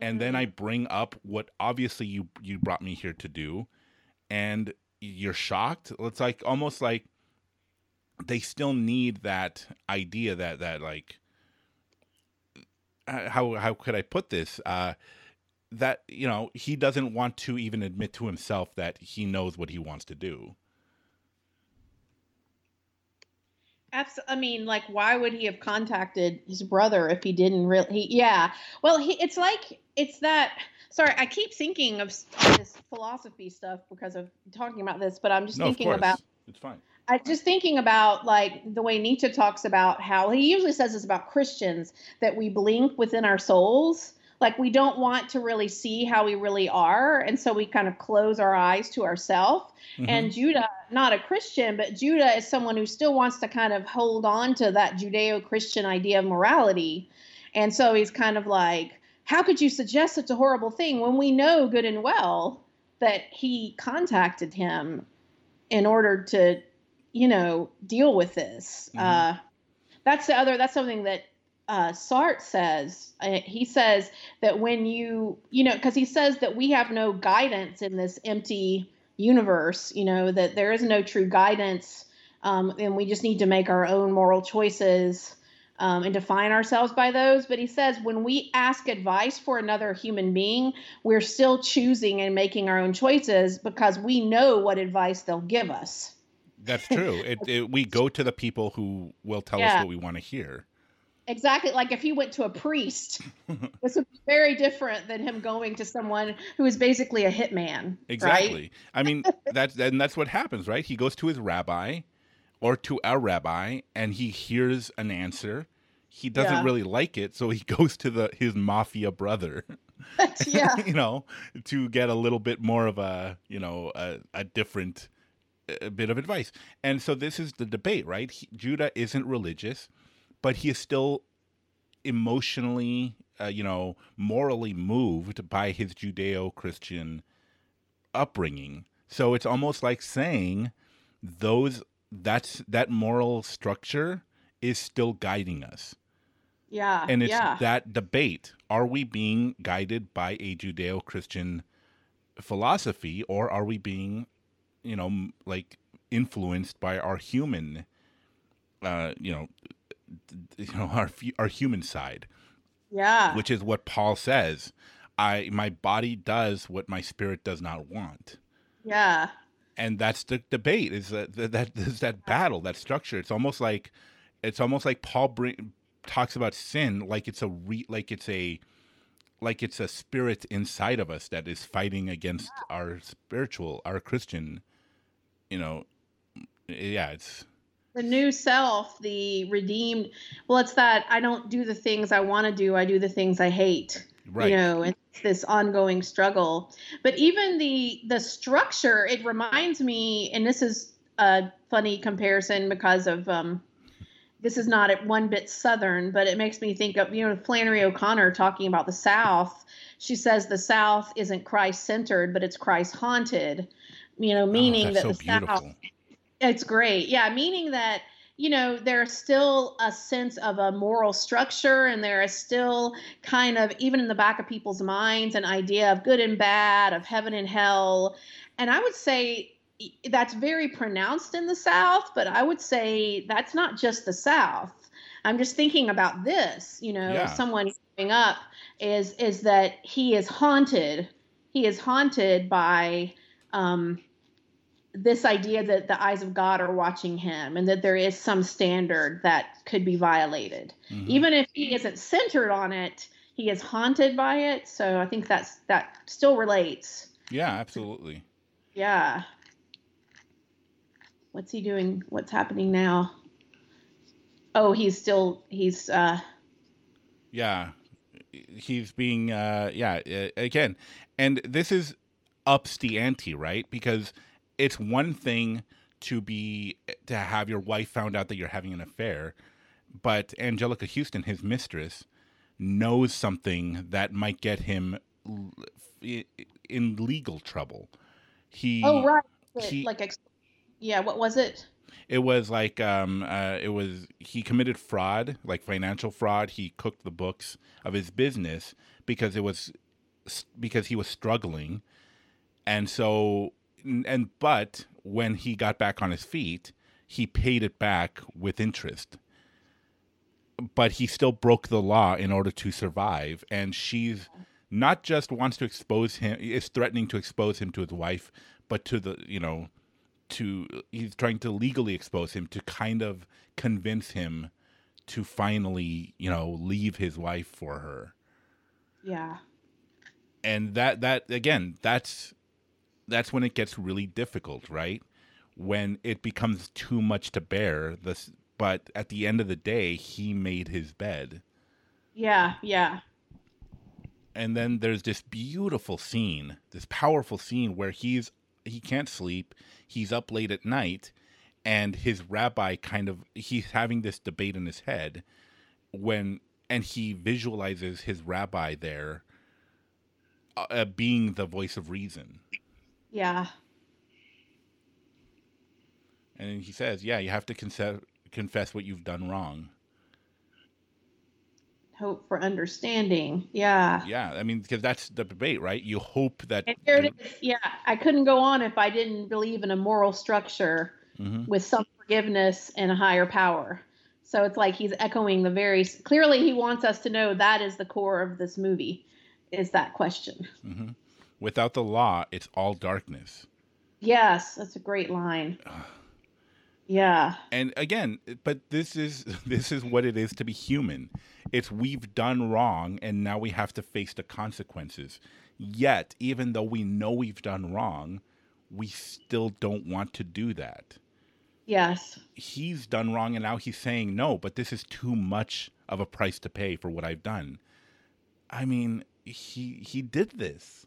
And then I bring up what obviously you you brought me here to do, and you're shocked. It's like almost like they still need that idea that that like uh, how how could I put this? Uh, that you know he doesn't want to even admit to himself that he knows what he wants to do. Abs- I mean, like, why would he have contacted his brother if he didn't really? He, yeah. Well, he, it's like it's that. Sorry, I keep thinking of this philosophy stuff because of talking about this, but I'm just No, thinking about. it's fine. I'm just thinking about like the way Nietzsche talks about how he usually says this about Christians that we blink within our souls. Like we don't want to really see how we really are, and so we kind of close our eyes to ourselves. Mhm. And Judah, not a Christian, but Judah is someone who still wants to kind of hold on to that Judeo Christian idea of morality. And so he's kind of like, how could you suggest such a horrible thing when we know good and well that he contacted him in order to, you know, deal with this? Mhm. Uh, that's the other, that's something that uh, Sartre says. Uh, he says that when you, you know, because he says that we have no guidance in this empty universe, you know, that there is no true guidance, um, and we just need to make our own moral choices um, and define ourselves by those. But he says when we ask advice for another human being, we're still choosing and making our own choices because we know what advice they'll give us. That's true. It, it, we go to the people who will tell us what we want to hear. Exactly. Like if he went to a priest, this would be very different than him going to someone who is basically a hitman. Exactly. Right? I mean, that's and that's what happens, right? He goes to his rabbi or to a rabbi and he hears an answer. He doesn't Yeah. really like it, so he goes to the his mafia brother. yeah. you know, to get a little bit more of a, you know, a, a different a bit of advice. And so this is the debate, right? He, Judah isn't religious, but he is still emotionally, uh, you know, morally moved by his Judeo-Christian upbringing. So it's almost like saying those that's that moral structure is still guiding us Yeah. and it's yeah. that debate are we being guided by a judeo-christian philosophy or are we being you know like influenced by our human uh you know you know our our human side. Yeah. which is what paul says i my body does what my spirit does not want. Yeah. and that's the debate is that that, that is that battle that structure. It's almost like it's almost like paul bring, talks about sin like it's a re, like it's a like it's a spirit inside of us that is fighting against our spiritual, our Christian, you know, yeah, it's the new self, the redeemed. Well, it's that I don't do the things I want to do. I do the things I hate. right. You know, it's this ongoing struggle. But even the the structure, it reminds me, and this is a funny comparison because of um, this is not at one bit southern, but it makes me think of you know Flannery O'Connor talking about the South. She says the South isn't Christ centered, but it's Christ haunted. You know, meaning oh, that that's the so South beautiful. It's great. Yeah, meaning that you know there's still a sense of a moral structure and there is still kind of even in the back of people's minds an idea of good and bad, of heaven and hell. And I would say that's very pronounced in the South, but I would say that's not just the South. I'm just thinking about this, you know, Yeah. someone growing up is is that he is haunted. He is haunted by um, this idea that the eyes of God are watching him and that there is some standard that could be violated. Mhm. Even if he isn't centered on it, he is haunted by it. So I think that's that still relates. yeah, absolutely. Yeah. What's he doing? What's happening now? Oh, he's still he's uh Yeah, he's being uh yeah again, and this is ups the ante, right? Because it's one thing to be to have your wife found out that you're having an affair, but Anjelica Huston, his mistress, knows something that might get him in legal trouble. He oh right. he- like ex- yeah, what was it? it was like um uh it was he committed fraud like financial fraud he cooked the books of his business because it was because he was struggling and so and but when he got back on his feet he paid it back with interest but he still broke the law in order to survive and she's not just wants to expose him is threatening to expose him to his wife but to the you know to he's trying to legally expose him to kind of convince him to finally you know leave his wife for her Yeah. and that that again that's that's when it gets really difficult right? When it becomes too much to bear this but at the end of the day he made his bed. Yeah, yeah. and then there's this beautiful scene this powerful scene where he's he can't sleep he's up late at night and his rabbi kind of he's having this debate in his head when and he visualizes his rabbi there uh, uh, being the voice of reason Yeah. and he says yeah you have to confess confess what you've done wrong Hope for understanding. Yeah. yeah i mean because that's the debate right you hope that And here it is. Yeah. I couldn't go on if I didn't believe in a moral structure Mhm. with some forgiveness and a higher power. So it's like he's echoing the very clearly he wants us to know that is the core of this movie is that question. Mhm. Without the law it's all darkness. Yes, that's a great line. Yeah. and again but this is this is what it is to be human. It's we've done wrong and now we have to face the consequences. Yet even though we know we've done wrong we still don't want to do that. Yes. he's done wrong and now he's saying no but this is too much of a price to pay for what i've done. I mean he he did this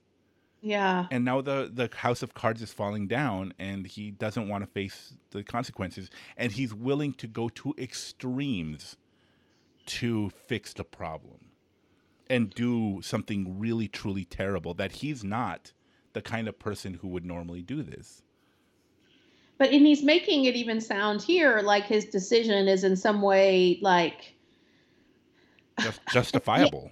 Yeah. and now the the house of cards is falling down and he doesn't want to face the consequences and he's willing to go to extremes to fix the problem and do something really truly terrible that he's not the kind of person who would normally do this. But and he's making it even sound here like his decision is in some way like Just, justifiable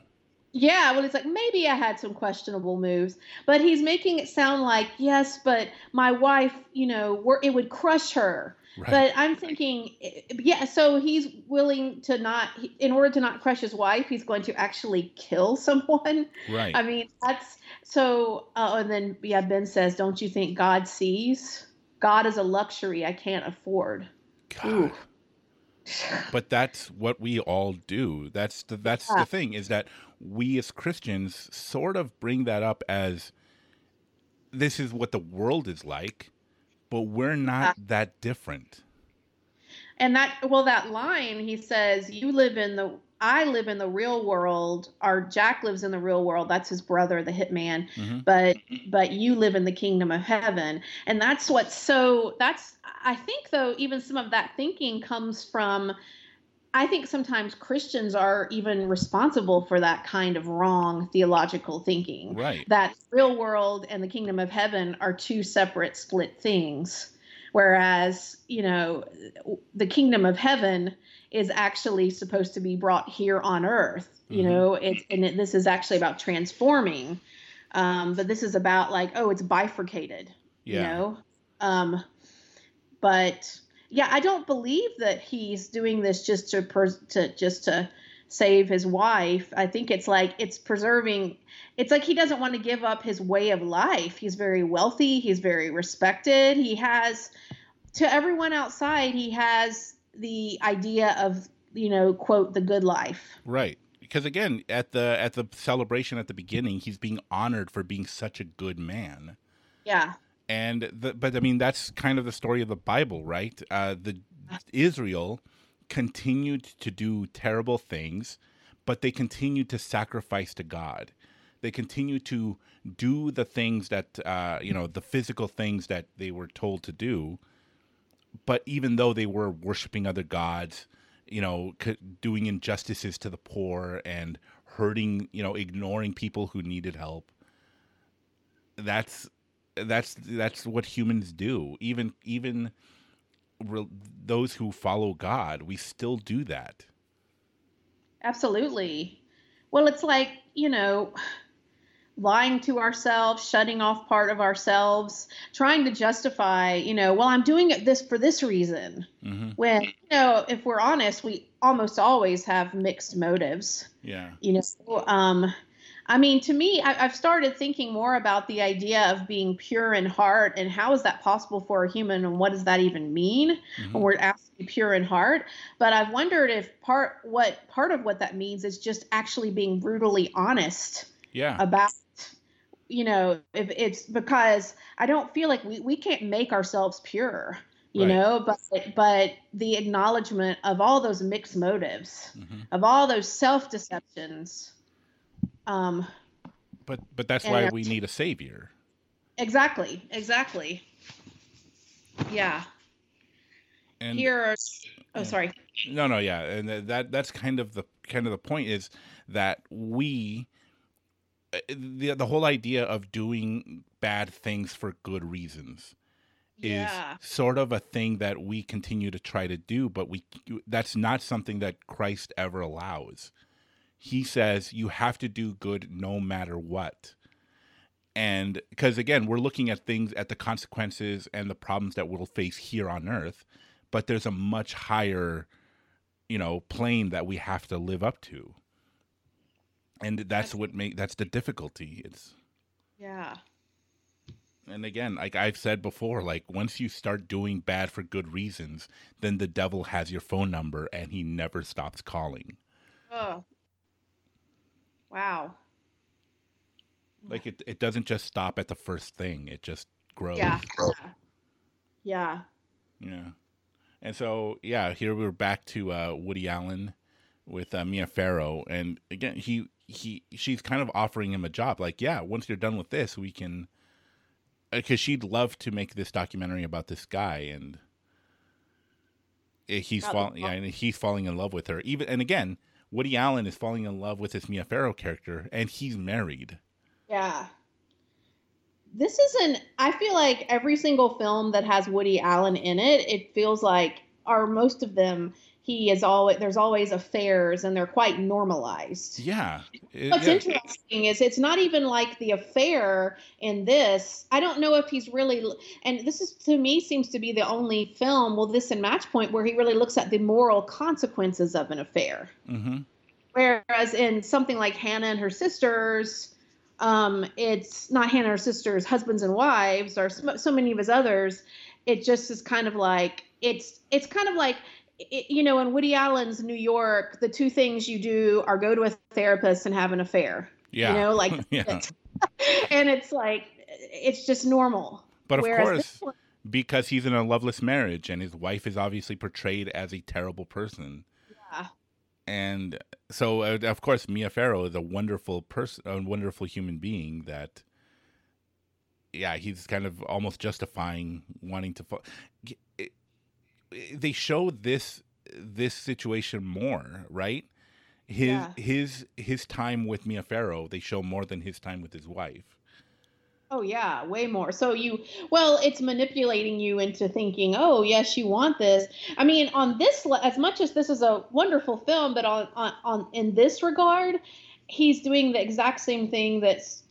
Yeah, well, it's like maybe I had some questionable moves, but he's making it sound like yes, but my wife, you know, were, it would crush her. right But I'm thinking, eh, yeah, so he's willing to not, in order to not crush his wife, he's going to actually kill someone. right I mean, that's so. Uh, and then, yeah, Ben says, "Don't you think God sees? God is a luxury I can't afford." God. Ooh. but that's what we all do. That's the that's Yeah. the thing is that we as Christians sort of bring that up as this is what the world is like, but we're not that different. And that well, that line he says, "You live in the, I live in the real world." Or Jack lives in the real world. That's his brother, the hitman. Mhm. But but you live in the kingdom of heaven, and that's what's so. That's I think though, even some of that thinking comes from. I think sometimes Christians are even responsible for that kind of wrong theological thinking. Right. That real world and the kingdom of heaven are two separate, split things. Whereas, you know, the kingdom of heaven is actually supposed to be brought here on earth. You Mhm. know, it's and it, this is actually about transforming. Um, but this is about like, oh, it's bifurcated. Yeah. You know, um, but yeah, I don't believe that he's doing this just to pers- to just to save his wife. I think it's like it's preserving. It's like he doesn't want to give up his way of life. He's very wealthy. He's very respected. He has to everyone outside. He has the idea of you know quote the good life. Right. Because again, at the at the celebration at the beginning, he's being honored for being such a good man. Yeah. And the, but I mean that's kind of the story of the Bible, right? Uh, the Israel continued to do terrible things, but they continued to sacrifice to God. They continued to do the things that uh, you know, the physical things that they were told to do. But even though they were worshiping other gods, you know, c- doing injustices to the poor and hurting, you know, ignoring people who needed help, that's that's that's what humans do even even re- those who follow god we still do that Absolutely. Well, it's like, you know, lying to ourselves, shutting off part of ourselves, trying to justify, you know, well, I'm doing it this for this reason. hmm When, you know, if we're honest, we almost always have mixed motives. yeah You know, um, I mean, to me, I, I've started thinking more about the idea of being pure in heart and how is that possible for a human and what does that even mean Mhm. when we're asked to be pure in heart. But I've wondered if part what part of what that means is just actually being brutally honest yeah about you know if it's because i don't feel like we, we can't make ourselves pure you Right. know but but the acknowledgement of all those mixed motives hmm of all those self-deceptions um but but that's why we need a savior. Exactly exactly. Yeah. And here are oh sorry. No no yeah and that that's kind of the kind of the point is that we uh, the the whole idea of doing bad things for good reasons yeah. is sort of a thing that we continue to try to do but we that's not something that Christ ever allows. He says you have to do good no matter what. And because again, we're looking at things at the consequences and the problems that we'll face here on earth, but there's a much higher you know plane that we have to live up to. And that's what make that's the difficulty. It's yeah and again, like I've said before, like once you start doing bad for good reasons, then the devil has your phone number and he never stops calling. oh wow Like it, it doesn't just stop at the first thing; it just grows. yeah yeah Yeah. And so, yeah, here we're back to uh, Woody Allen with uh, Mia Farrow, and again, he he she's kind of offering him a job. Like, yeah, once you're done with this, we can, because she'd love to make this documentary about this guy, and eh, he's falling, yeah, and he's falling in love with her. Even and again, Woody Allen is falling in love with this Mia Farrow character, and he's married. Yeah. This isn't I feel like every single film that has Woody Allen in it, it feels like are most of them he is always there's always affairs and they're quite normalized. Yeah. It- What's yeah. interesting is it's not even like the affair in this. I don't know if he's really, and this is to me seems to be the only film, well, this and Match Point, where he really looks at the moral consequences of an affair. Mhm. Whereas in something like Hannah and her sisters, um, it's not Hannah and her sisters, husbands and wives, or so many of his others. It just is kind of like it's it's kind of like it, you know, in Woody Allen's New York, the two things you do are go to a therapist and have an affair. Yeah. You know, like, Yeah. and it's like, it's just normal. But of Whereas course, one- because he's in a loveless marriage and his wife is obviously portrayed as a terrible person. Yeah. And so, uh, of course, Mia Farrow is a wonderful person, a wonderful human being that, yeah, he's kind of almost justifying wanting to. Fo- they show this this situation more, right? His Yeah. his his time with Mia Farrow, they show more than his time with his wife. Oh yeah, way more. So you well, it's manipulating you into thinking, "Oh, yes, you want this." I mean, on this as much as this is a wonderful film, but on on, on in this regard, he's doing the exact same thing that's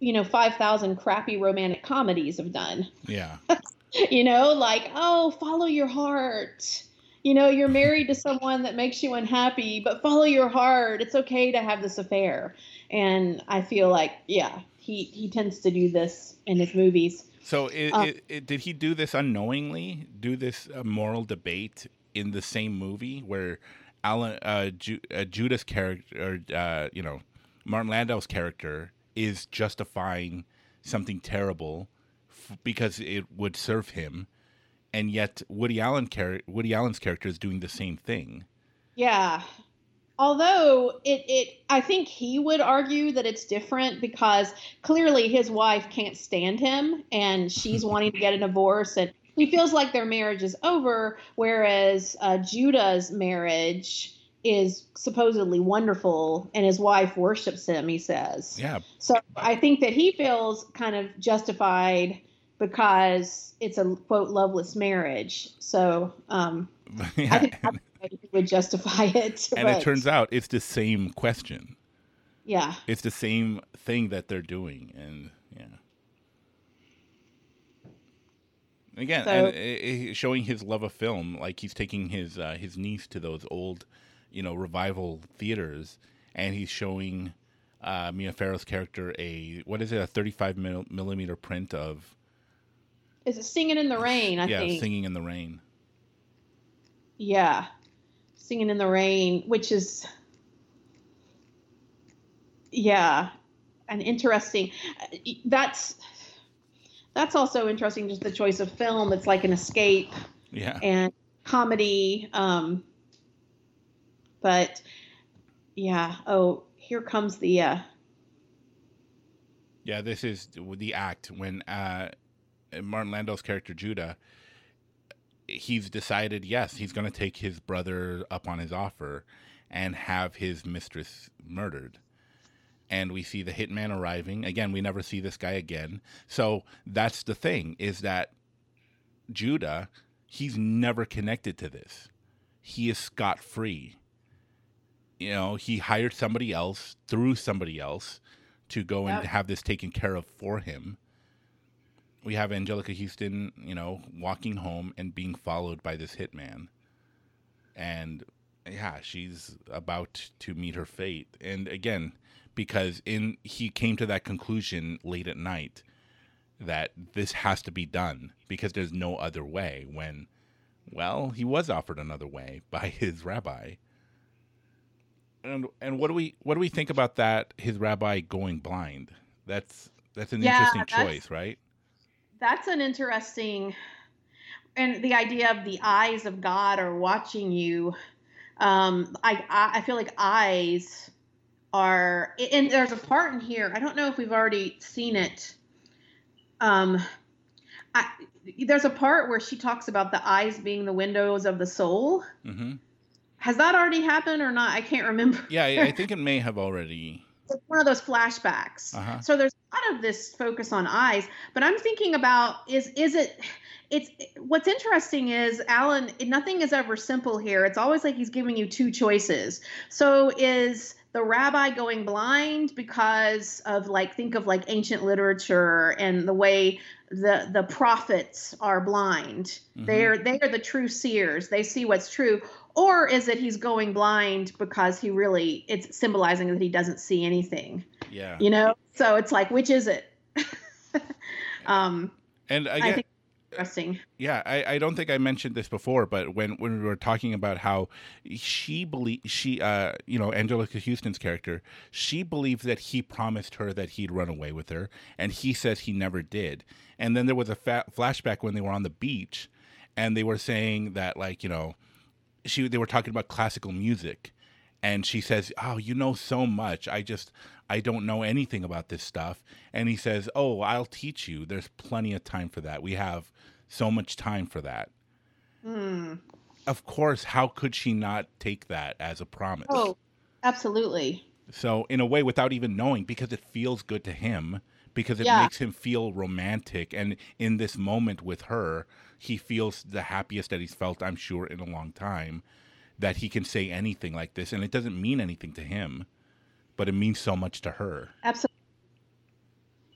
you know, 5,000 crappy romantic comedies have done. Yeah. You know, like, "Oh, follow your heart." You know, you're married to someone that makes you unhappy, but follow your heart. It's okay to have this affair. And I feel like, yeah, he he tends to do this in his movies. So, it, Um, it, it, did he do this unknowingly? Do this uh, moral debate in the same movie where Alan uh, Ju- uh, Judas character, or, uh, you know, Martin Landau's character is justifying something terrible because it would serve him, and yet Woody Allen char- Woody Allen's character is doing the same thing. Yeah. Although it, it I think he would argue that it's different because clearly his wife can't stand him and she's wanting to get a divorce and he feels like their marriage is over, whereas uh, Judah's marriage is supposedly wonderful and his wife worships him, he says. Yeah, So I think that he feels kind of justified because it's a quote loveless marriage. So um, I think would justify it. and it turns out it's the same question. yeah, it's the same thing that they're doing and yeah again So- and i- i- showing his love of film like he's taking his uh, his niece to those old you know revival theaters and he's showing uh, Mia Farrow's character a what is it a 35 millimeter print of is it singing in the rain? I think. yeah think. singing in the rain Yeah, singing in the rain, which is yeah, an interesting. That's that's also interesting. Just the choice of film. It's like an escape yeah and comedy. Um, but yeah. Oh, here comes the. Uh, Yeah, this is the act when uh, Martin Landau's character Judah, he's decided yes, he's going to take his brother up on his offer and have his mistress murdered. And we see the hitman arriving. Again, we never see this guy again. So that's the thing is that Judah, he's never connected to this. He is scot free. You know, he hired somebody else through somebody else to go and have this taken care of for him. We have Anjelica Huston, you know, walking home and being followed by this hitman. And yeah, she's about to meet her fate. And again, because in he came to that conclusion late at night that this has to be done because there's no other way when well, he was offered another way by his rabbi. And and what do we what do we think about that his rabbi going blind? That's that's an Yeah, interesting that's- choice, right? That's an interesting and the idea of the eyes of god are watching you um i i feel like eyes are and there's a part in here i don't know if we've already seen it um I, there's a part where she talks about the eyes being the windows of the soul hmm has that already happened or not i can't remember Yeah, I, think it may have already. it's one of those flashbacks. Uh-huh. So there's lot of this focus on eyes, but I'm thinking about is is it it's what's interesting is Allen nothing is ever simple here. It's always like he's giving you two choices. So is the rabbi going blind because of like think of like ancient literature and the way the the prophets are blind. Mhm. They're they are the true seers. They see what's true. Or is it he's going blind because he really it's symbolizing that he doesn't see anything Yeah. you know so it's like which is it um And i again, think interesting. Yeah, I, I don't think I mentioned this before, but when, when we were talking about how she believe she uh you know Anjelica Huston's character, she believes that he promised her that he'd run away with her, and he says he never did. And then there was a fa- flashback when they were on the beach, and they were saying that like you know, she they were talking about classical music, and she says, "Oh, you know so much. I just I don't know anything about this stuff." And he says, "Oh, I'll teach you. There's plenty of time for that. We have so much time for that." Hmm. Of course, how could she not take that as a promise? Oh, absolutely. So, in a way, without even knowing, because it feels good to him, because it Yeah. makes him feel romantic. And in this moment with her, he feels the happiest that he's felt, I'm sure, in a long time, that he can say anything like this. And it doesn't mean anything to him, but it means so much to her. Absolutely.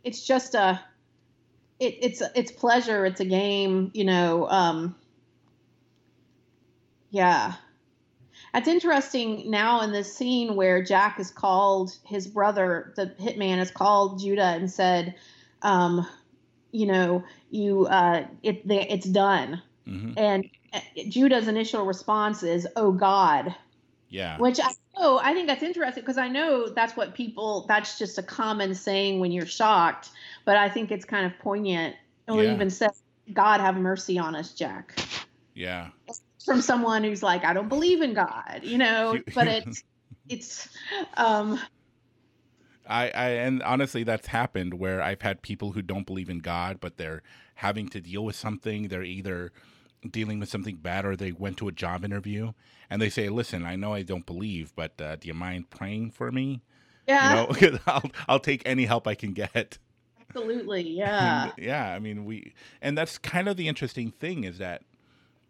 It's just a it, it's it's pleasure, it's a game, you know, um yeah. That's interesting now in this scene where Jack is called his brother, the hitman is called Judah and said, um, you know, you uh it it's done. hmm And uh, Judah's initial response is, "Oh God," Yeah. which I know I think that's interesting because I know that's what people that's just a common saying when you're shocked, but I think it's kind of poignant. Or Yeah. even says, "God have mercy on us, Jack," Yeah. from someone who's like, "I don't believe in God," you know. But it's it's um I, I and honestly that's happened where I've had people who don't believe in God but they're having to deal with something they're either dealing with something bad or they went to a job interview and they say listen I know I don't believe but uh, do you mind praying for me? Yeah, you know I'll I'll take any help I can get. Absolutely, yeah, and, yeah I mean we and that's kind of the interesting thing is that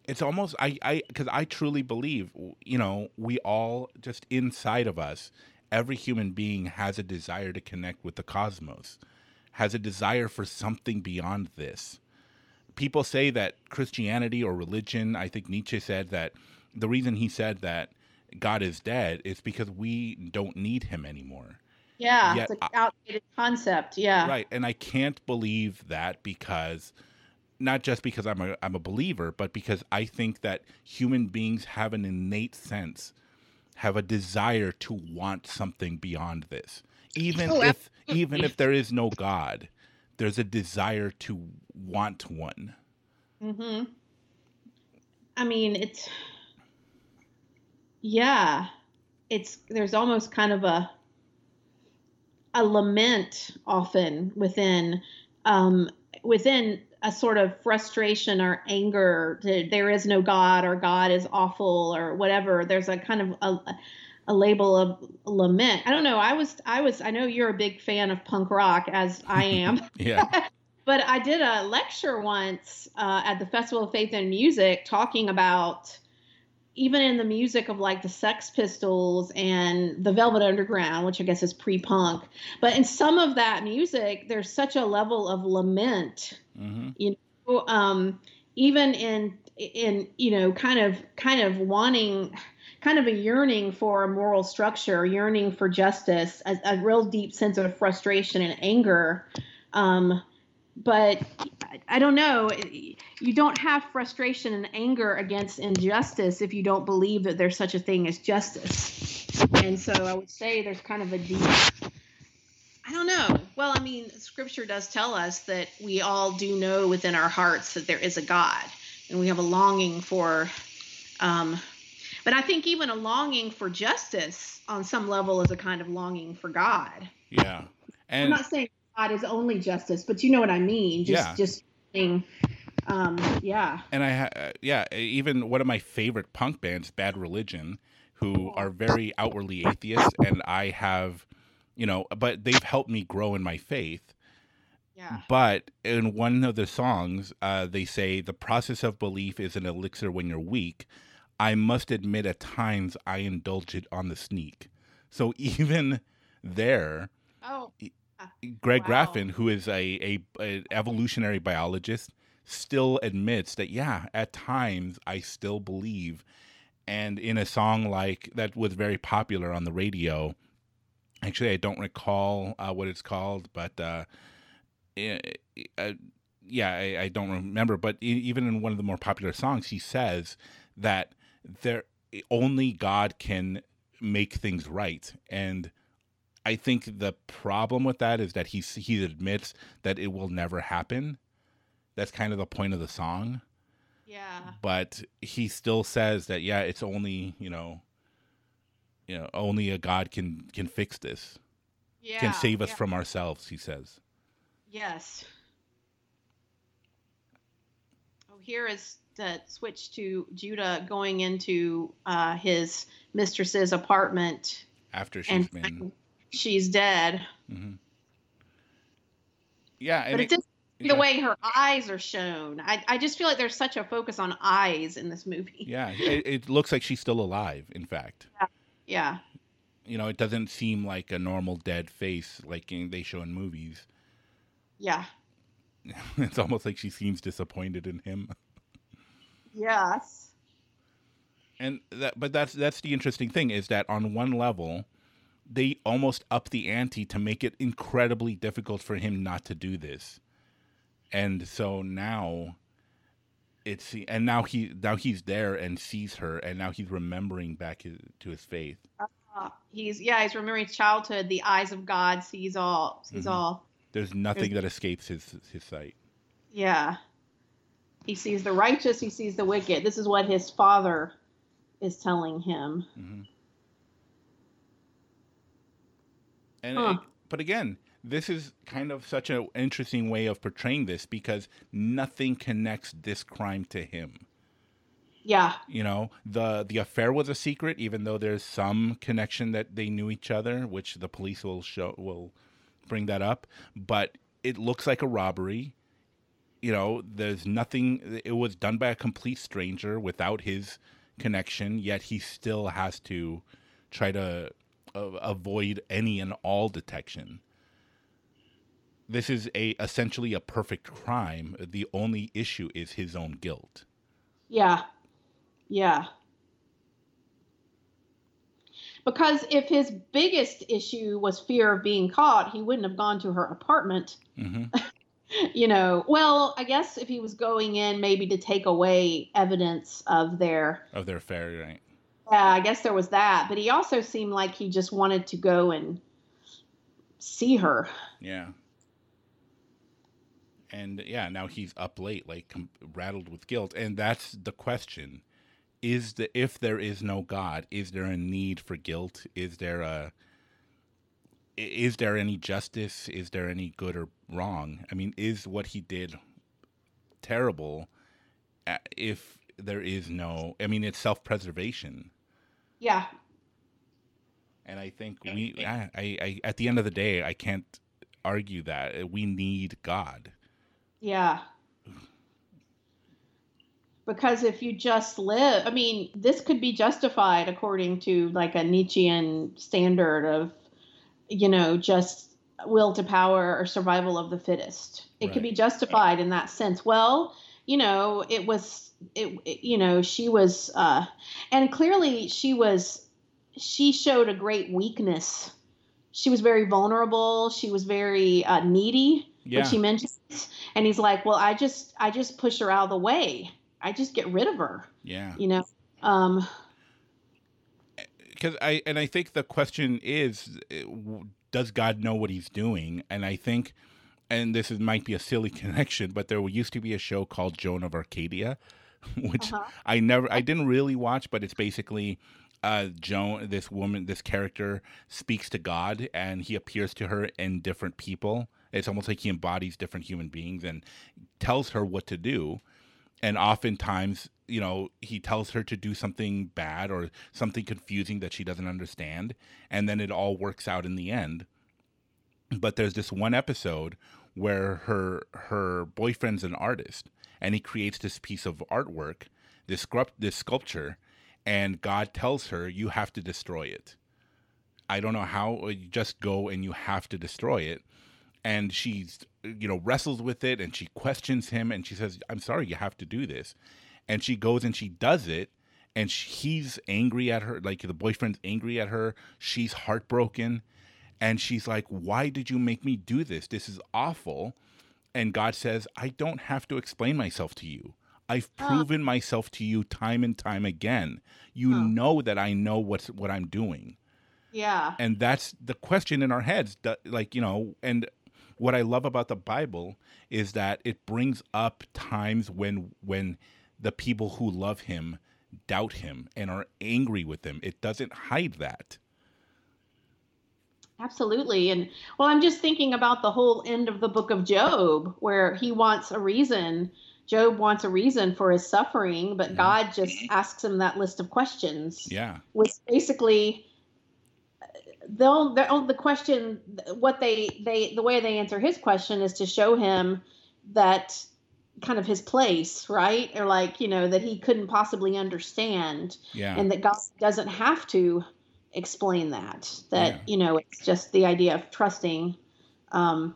it's almost I I because I truly believe you know we all just inside of us every human being has a desire to connect with the cosmos has a desire for something beyond this people say that Christianity or religion I think Nietzsche said that the reason he said that God is dead is because we don't need him anymore yeah. Yet it's I- an outdated concept. Yeah, Right, and I can't believe that because not just because I'm a I'm a believer, but because I think that human beings have an innate sense, have a desire to want something beyond this. Even Oh, if even if there is no God, there's a desire to want one. hmm I mean, it's yeah, it's there's almost kind of a a lament often within um, within a sort of frustration or anger that there is no God or God is awful or whatever. There's a kind of a, a label of lament. I don't know. I was I was I know you're a big fan of punk rock as I am. Yeah. but I did a lecture once uh, at the Festival of Faith and Music talking about even in the music of like the Sex Pistols and the Velvet Underground, which I guess is pre punk, but in some of that music, there's such a level of lament, mm-hmm. you know, um, even in in you know kind of kind of wanting kind of a yearning for a moral structure yearning for justice a, a real deep sense of frustration and anger um, but I- I don't know. You don't have frustration and anger against injustice if you don't believe that there's such a thing as justice. And so I would say there's kind of a deep. I don't know. Well, I mean, Scripture does tell us that we all do know within our hearts that there is a God, and we have a longing for. Um, but I think even a longing for justice on some level is a kind of longing for God. Yeah. And I'm not saying God is only justice, but you know what I mean. Just, Yeah. just saying, um, yeah, and I ha- uh, yeah, even one of my favorite punk bands, Bad Religion, who are very outwardly atheist, and I have, you know, but they've helped me grow in my faith. yeah, But in one of the songs, uh, they say the process of belief is an elixir when you're weak. I must admit, at times I indulge it on the sneak. So even there, oh, Greg Wow. Graffin, who is a, a, a evolutionary biologist, still admits that yeah, at times I still believe. And in a song like that was very popular on the radio, actually I don't recall uh, what it's called, but uh, uh, yeah, I, I don't remember, but even in one of the more popular songs, he says that there only God can make things right, and I think the problem with that is that he he admits that it will never happen. That's kind of the point of the song, Yeah. but he still says that yeah, it's only you know, you know, only a God can can fix this, Yeah. can save us yeah. from ourselves. He says. Yes. Oh, here is the switch to Judah going into uh, his mistress's apartment After she's been, she's dead. hmm yeah, and But it- it yeah. the way her eyes are shown. I, I just feel like there's such a focus on eyes in this movie. Yeah, it, it looks like she's still alive. In fact, Yeah. you know, it doesn't seem like a normal dead face like in, they show in movies. Yeah. It's almost like she seems disappointed in him. Yes. And that, but that's that's the interesting thing is that on one level, they almost up the ante to make it incredibly difficult for him not to do this. And so now it's and now he now he's there and sees her and now he's remembering back his, to his faith. Uh, he's yeah, he's remembering his childhood. The eyes of God sees all. Sees Mhm. all. There's nothing that escapes his his sight. Yeah. He sees the righteous. He sees the wicked. This is what his father is telling him. hmm And Huh. it- but again, this is kind of such an interesting way of portraying this because nothing connects this crime to him. Yeah. You know, the the affair was a secret, even though there's some connection that they knew each other, which the police will show will bring that up. But it looks like a robbery. You know, there's nothing. It was done by a complete stranger without his connection. Yet he still has to try to uh, avoid any and all detection. This is a essentially a perfect crime. The only issue is his own guilt. Yeah. Yeah. Because if his biggest issue was fear of being caught, he wouldn't have gone to her apartment. hmm You know, well, I guess if he was going in maybe to take away evidence of their, Of their affair, right? yeah, I guess there was that. But he also seemed like he just wanted to go and see her. Yeah. And yeah, now he's up late, like com- rattled with guilt, and that's the question: is the if there is no God, is there a need for guilt? Is there a is there any justice? Is there any good or wrong? I mean, is what he did terrible? uh, If there is no, I mean, it's self-preservation. Yeah. And I think we, I, I, I, at the end of the day, I can't argue that we need God. Yeah. Because if you just live, I mean, this could be justified according to like a Nietzschean standard of, you know, just will to power or survival of the fittest. It could be justified in that sense. Well, you know, it was, it, it- you know, she was, uh, and clearly she was, she showed a great weakness. She was very vulnerable. She was very uh, needy Yeah, which he mentions and he's like well i just i just push her out of the way i just get rid of her yeah. you know um Because I and I think the question is, uh, does God know what He's doing? And I think, and this is, might be a silly connection, but there used to be a show called Joan of Arcadia, which uh-huh. I never, I didn't really watch, but it's basically uh, Joan, this woman, this character speaks to God, and he appears to her in different people. It's almost like he embodies different human beings and tells her what to do. And oftentimes, you know, he tells her to do something bad or something confusing that she doesn't understand, and then it all works out in the end. But there's this one episode where her her boyfriend's an artist and he creates this piece of artwork, this sculpt this sculpture, and God tells her you have to destroy it. I don't know how uh, you just go and you have to destroy it. And she's you know wrestles with it and she questions him and she says I'm sorry you have to do this. And she goes and she does it and he's angry at her like the boyfriend's angry at her. She's heartbroken and she's like why did you make me do this? This is awful and God says, I don't have to explain myself to you. I've Ah. proven myself to you time and time again. You know that I know what's what I'm doing. Yeah. And that's the question in our heads. Like, you know, and what I love about the Bible is that it brings up times when when the people who love him doubt him and are angry with him. It doesn't hide that. Absolutely. And well, I'm just thinking about the whole end of the book of Job, where he wants a reason. Job wants a reason for his suffering, but. God just asks him that list of questions, Yeah. which basically they'll, they'll the question what they they the way they answer his question is to show him that kind of his place right or like you know that he couldn't possibly understand Yeah. and that God doesn't have to explain that. That Yeah. you know, it's just the idea of trusting. Um,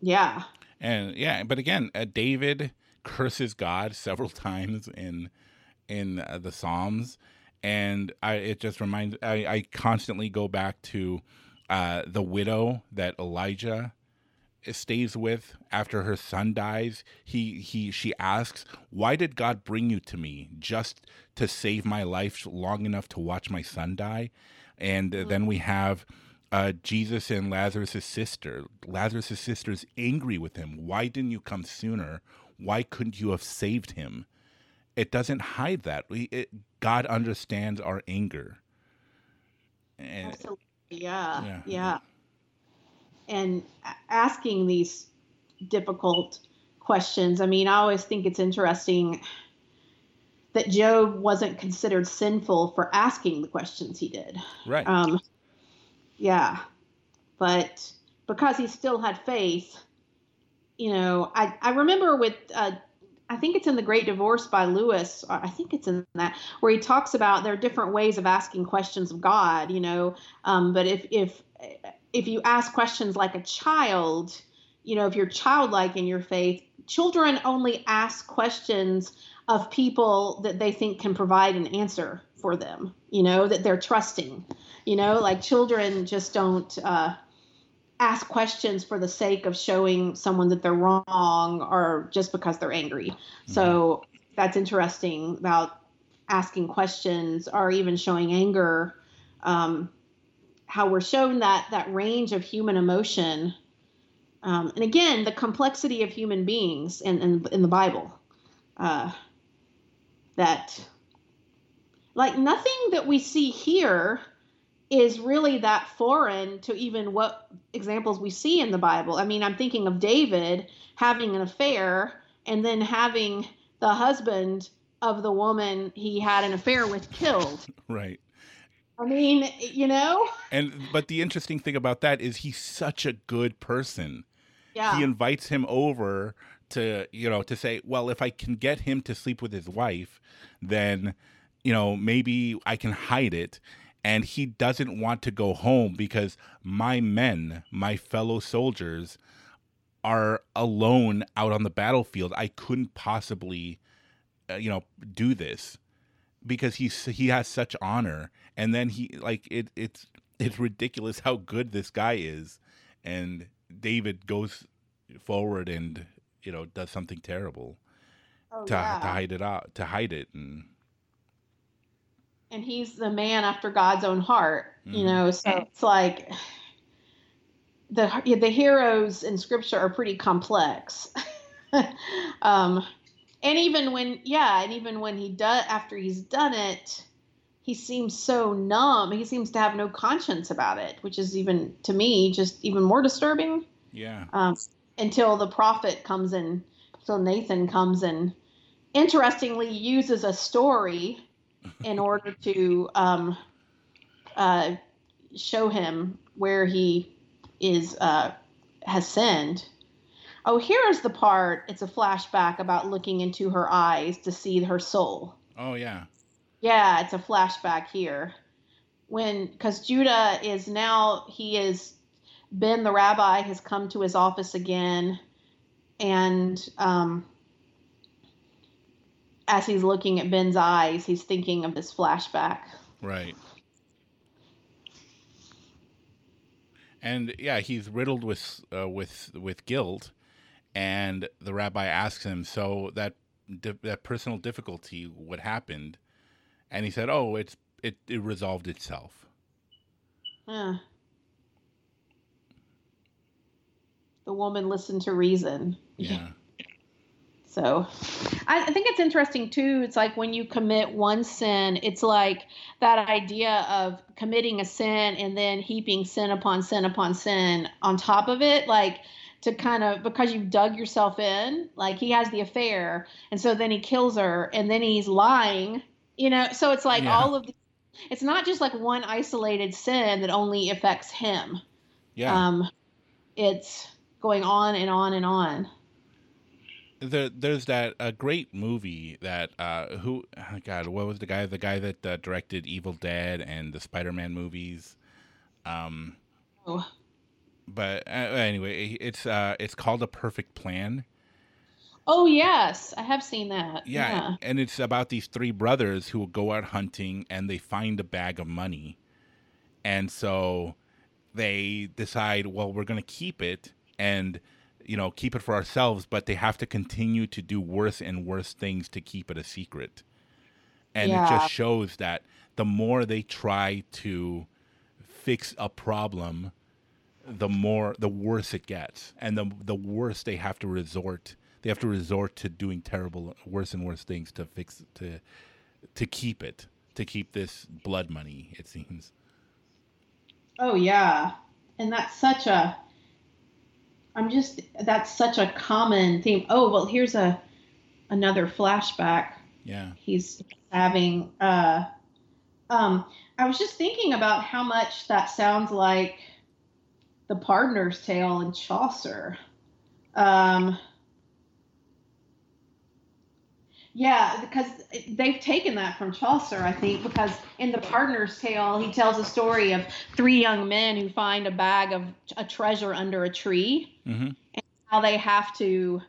yeah, And yeah, but again, uh, David curses God several times in in uh, the Psalms, and I it just reminds I, I constantly go back to uh, the widow that Elijah stays with after her son dies. He he she asks, "Why did God bring you to me just to save my life long enough to watch my son die?" And uh, then we have uh, Jesus and Lazarus' sister. Lazarus' sister is angry with him. Why didn't you come sooner? Why couldn't you have saved him? It doesn't hide that. We, it, God understands our anger. And, absolutely. Yeah, Yeah. yeah. And asking these difficult questions. I mean, I always think it's interesting that Job wasn't considered sinful for asking the questions he did. right. Um, yeah, but because he still had faith, you know, I, I remember with, uh, I think it's in The Great Divorce by Lewis, I think it's in that, where he talks about there are different ways of asking questions of God, you know, um, but if, if, if you ask questions like a child, you know, if you're childlike in your faith, children only ask questions of people that they think can provide an answer for them, you know, that they're trusting. You know, like children just don't uh, ask questions for the sake of showing someone that they're wrong or just because they're angry. So that's interesting about asking questions or even showing anger. Um, how we're shown that that range of human emotion, um, and again, the complexity of human beings in in, in the Bible. Uh, that like nothing that we see here is really that foreign to even what examples we see in the Bible. I mean, I'm thinking of David having an affair and then having the husband of the woman he had an affair with killed. right. I mean, you know? And but the interesting thing about that is he's such a good person. Yeah. He invites him over to, you know, to say, well, if I can get him to sleep with his wife, then, you know, maybe I can hide it. And he doesn't want to go home because my men, my fellow soldiers, are alone out on the battlefield. I couldn't possibly, uh, you know, do this because he's he has such honor. And then he like it it's it's ridiculous how good this guy is. And David goes forward and you know does something terrible Oh, to yeah. to hide it out to hide it and and he's the man after God's own heart, you Mhm. know. So it's like the the heroes in Scripture are pretty complex. um, and even when, yeah, and even when he does after he's done it, he seems so numb. He seems to have no conscience about it, which is even to me just even more disturbing. yeah Um, until the prophet comes in, until Nathan comes and interestingly uses a story in order to um, uh, show him where he is uh, has sinned. Oh, here is the part. It's a flashback about looking into her eyes to see her soul. oh yeah Yeah, it's a flashback here. When, because Judah is now, he is, Ben the rabbi has come to his office again. And um, as he's looking at Ben's eyes, he's thinking of this flashback. right and yeah he's riddled with uh, with with guilt and the rabbi asks him, "So that that personal difficulty, what happened?" And he said, "Oh, it's it, it resolved itself." Huh. The woman listened to reason. Yeah. So I, I think it's interesting too. It's like when you commit one sin, it's like that idea of committing a sin and then heaping sin upon sin upon sin on top of it, like to kind of because you've dug yourself in. Like he has the affair, and so then he kills her, and then he's lying. You know, so it's like Yeah. all of the. It's not just like one isolated sin that only affects him. Yeah. Um, it's going on and on and on. there, there's that a great movie that uh who oh God what was the guy the guy that uh, directed Evil Dead and the Spider-Man movies um Oh. but uh, anyway it's uh it's called a perfect plan Oh yes, I have seen that. yeah, and it's about these three brothers who will go out hunting and they find a bag of money. And so they decide well we're going to keep it and you know keep it for ourselves but they have to continue to do worse and worse things to keep it a secret. And it just shows that the more they try to fix a problem the more the worse it gets and the the worse they have to resort they have to resort to doing terrible worse and worse things to fix to to keep it to keep this blood money it seems Oh yeah, and that's such a. I'm just that's such a common theme. Oh well, here's a another flashback. yeah He's having. Uh, um, I was just thinking about how much that sounds like the Pardoner's Tale in Chaucer. Um, yeah, because they've taken that from Chaucer, I think, because in the Pardoner's Tale, he tells a story of three young men who find a bag of a treasure under a tree, hmm how they have to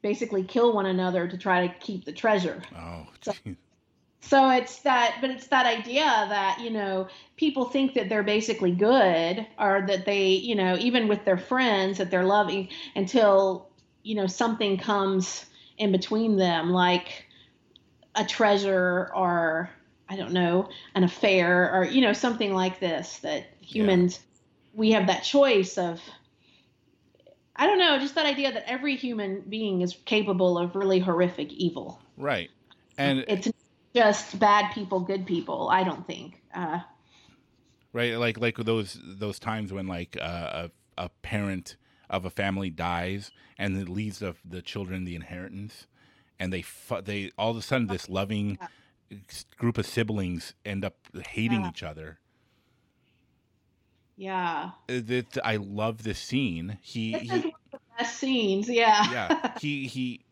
basically kill one another to try to keep the treasure. oh So- So it's that, but it's that idea that, you know, people think that they're basically good or that they, you know, even with their friends that they're loving until, you know, something comes in between them, like a treasure or, I don't know, an affair or, you know, something like this that humans, we have that choice of, I don't know, just that idea that every human being is capable of really horrific evil right and it's just bad people, good people. I don't think. Uh, right like like those those times when like uh, a a parent of a family dies and it leaves the the children the inheritance and they fu- they all of a sudden this loving group of siblings end up hating Yeah. each other. Yeah, I love this scene. He, this he is one of the best scenes. Yeah. yeah. He he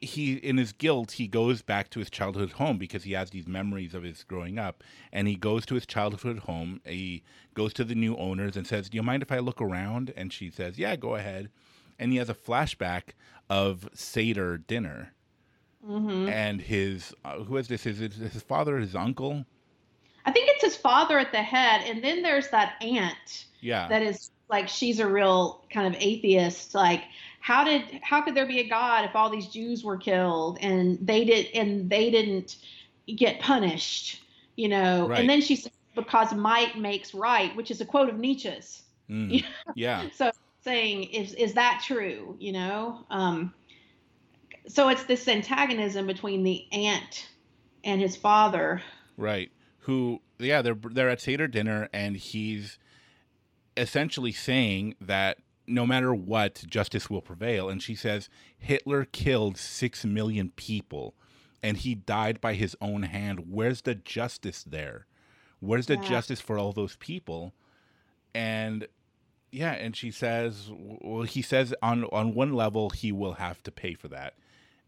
he in his guilt he goes back to his childhood home because he has these memories of his growing up and he goes to his childhood home. He goes to the new owners and says do you mind if i look around? And she says yeah go ahead. And he has a flashback of seder dinner hmm and his uh, who is this is it his father his uncle I think it's his father at the head, and then there's that aunt yeah that is like she's a real kind of atheist. Like, how did how could there be a God if all these Jews were killed and they did and they didn't get punished? You know. Right. And then she says because might makes right, which is a quote of Nietzsche's. Mm, yeah so saying is is that true you know um so it's this antagonism between the aunt and his father Right. Who? Yeah, they're they're at Seder dinner, and he's essentially saying that no matter what, justice will prevail. And she says Hitler killed six million people, and he died by his own hand. Where's the justice there? Where's the Yeah. justice for all those people? And yeah, and she says, well, he says on on one level he will have to pay for that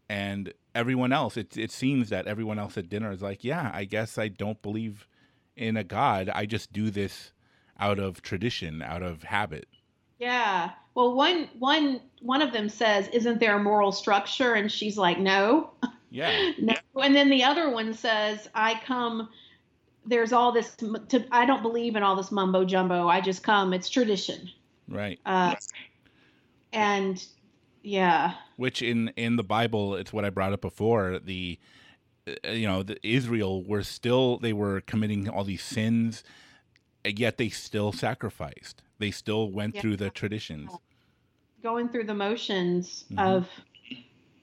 and everyone else it, it seems that everyone else at dinner is like yeah i guess i don't believe in a god. I just do this out of tradition out of habit. Yeah. Well one one one of them says isn't there a moral structure? And she's like no. Yeah. No. And then the other one says i come there's all this to, i don't believe in all this mumbo jumbo. I just come. It's tradition. Right. Uh, and Yeah. Which in in the bible it's what i brought up before the uh, you know the israel were still they were committing all these sins yet they still sacrificed they still went Yeah. through the traditions Going through the motions Mhm. of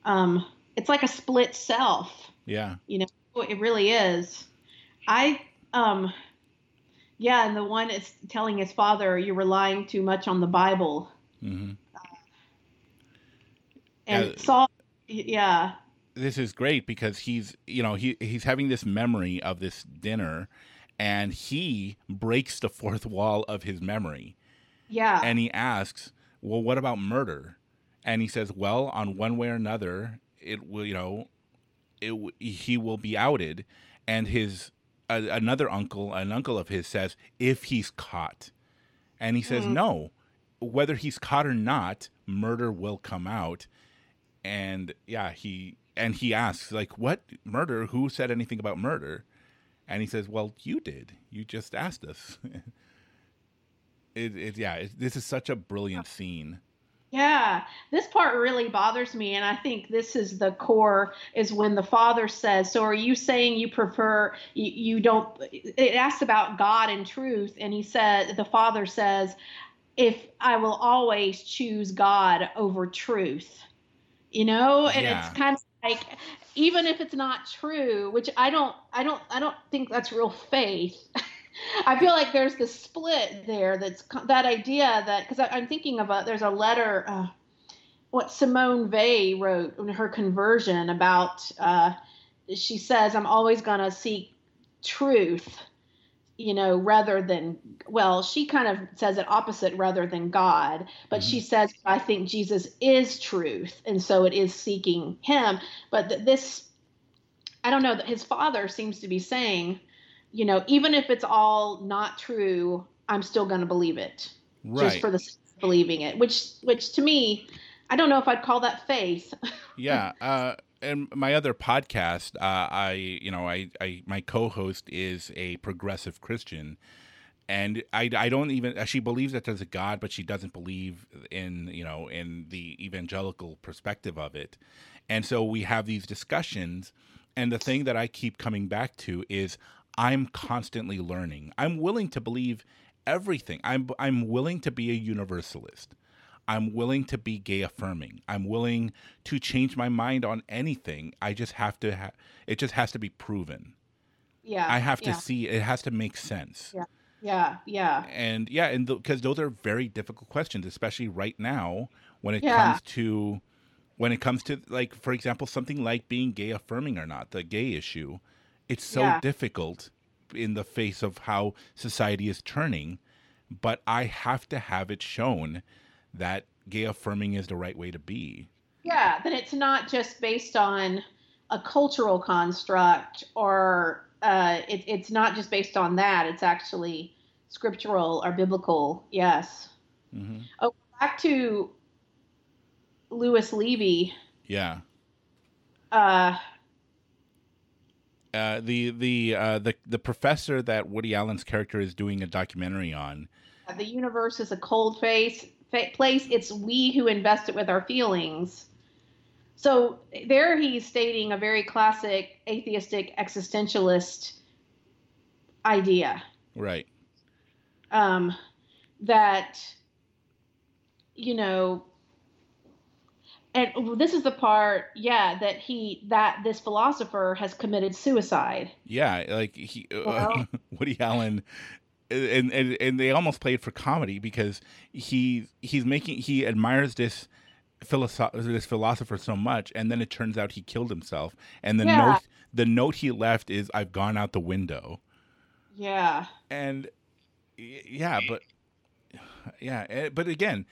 um it's like a split self. yeah You know, It really is. I um yeah, and the one is telling his father you're relying too much on the Bible. hmm And Yeah. Sol yeah. this is great because he's you know he he's having this memory of this dinner and he breaks the fourth wall of his memory Yeah. and he asks well what about murder and he says well on one way or another it will you know it he will be outed and his uh, another uncle an uncle of his says if he's caught and he says Mhm. no whether he's caught or not murder will come out and yeah he and he asks like what murder? Who said anything about murder? And he says well you did. You just asked us. It, it yeah it, this is such a brilliant scene. Yeah, this part really bothers me, and I think this is the core. Is when the father says, "So are you saying you prefer you, you don't?" It asks about God and truth, and he said, the father says, "If I will always choose God over truth," you know, and Yeah. it's kind of like even if it's not true, which I don't, I don't, I don't think that's real faith. I feel like there's this split there. That's that idea that because I'm thinking of a there's a letter uh, what Simone Weil wrote in her conversion about. Uh, she says, "I'm always gonna seek truth." You know, rather than well, she kind of says it opposite rather than God, but she says, "I think Jesus is truth, and so it is seeking Him." But th- this, I don't know that his father seems to be saying, you know, even if it's all not true, I'm still going to believe it right just for the sake of believing it. Which, which to me, I don't know if I'd call that faith. yeah uh and my other podcast uh i you know i i my co-host is a progressive christian and I, I don't even she believes that there's a god but she doesn't believe in you know in the evangelical perspective of it. And so we have these discussions and the thing that i keep coming back to is i'm constantly learning. I'm willing to believe everything. I'm i'm willing to be a universalist I'm willing to be gay affirming. I'm willing to change my mind on anything. I just have to ha- it just has to be proven. yeah. I have to yeah, see it has to make sense. Yeah. Yeah. Yeah. And yeah, and because those are very difficult questions, especially right now when it Yeah. comes to when it comes to like for example something like being gay affirming or not, the gay issue. It's so Yeah. difficult in the face of how society is turning, but I have to have it shown that gay affirming is the right way to be. Yeah. That it's not just based on a cultural construct or uh, it, it's not just based on that. It's actually scriptural or biblical. Yes. hmm Back to Lewis Levy. Yeah. Uh, Uh, the the uh, the the professor that Woody Allen's character is doing a documentary on. the universe is a cold face fa- place. It's we who invest it with our feelings. So there he's stating a very classic atheistic existentialist idea Right. um, that you know and this is the part yeah that he that this philosopher has committed suicide Yeah, like he Well- Woody Allen and, and and they almost played for comedy because he he's making he admires this philosoph- this philosopher so much and then it turns out he killed himself and the Yeah. note the note he left is I've gone out the window. yeah and yeah but yeah eh, but again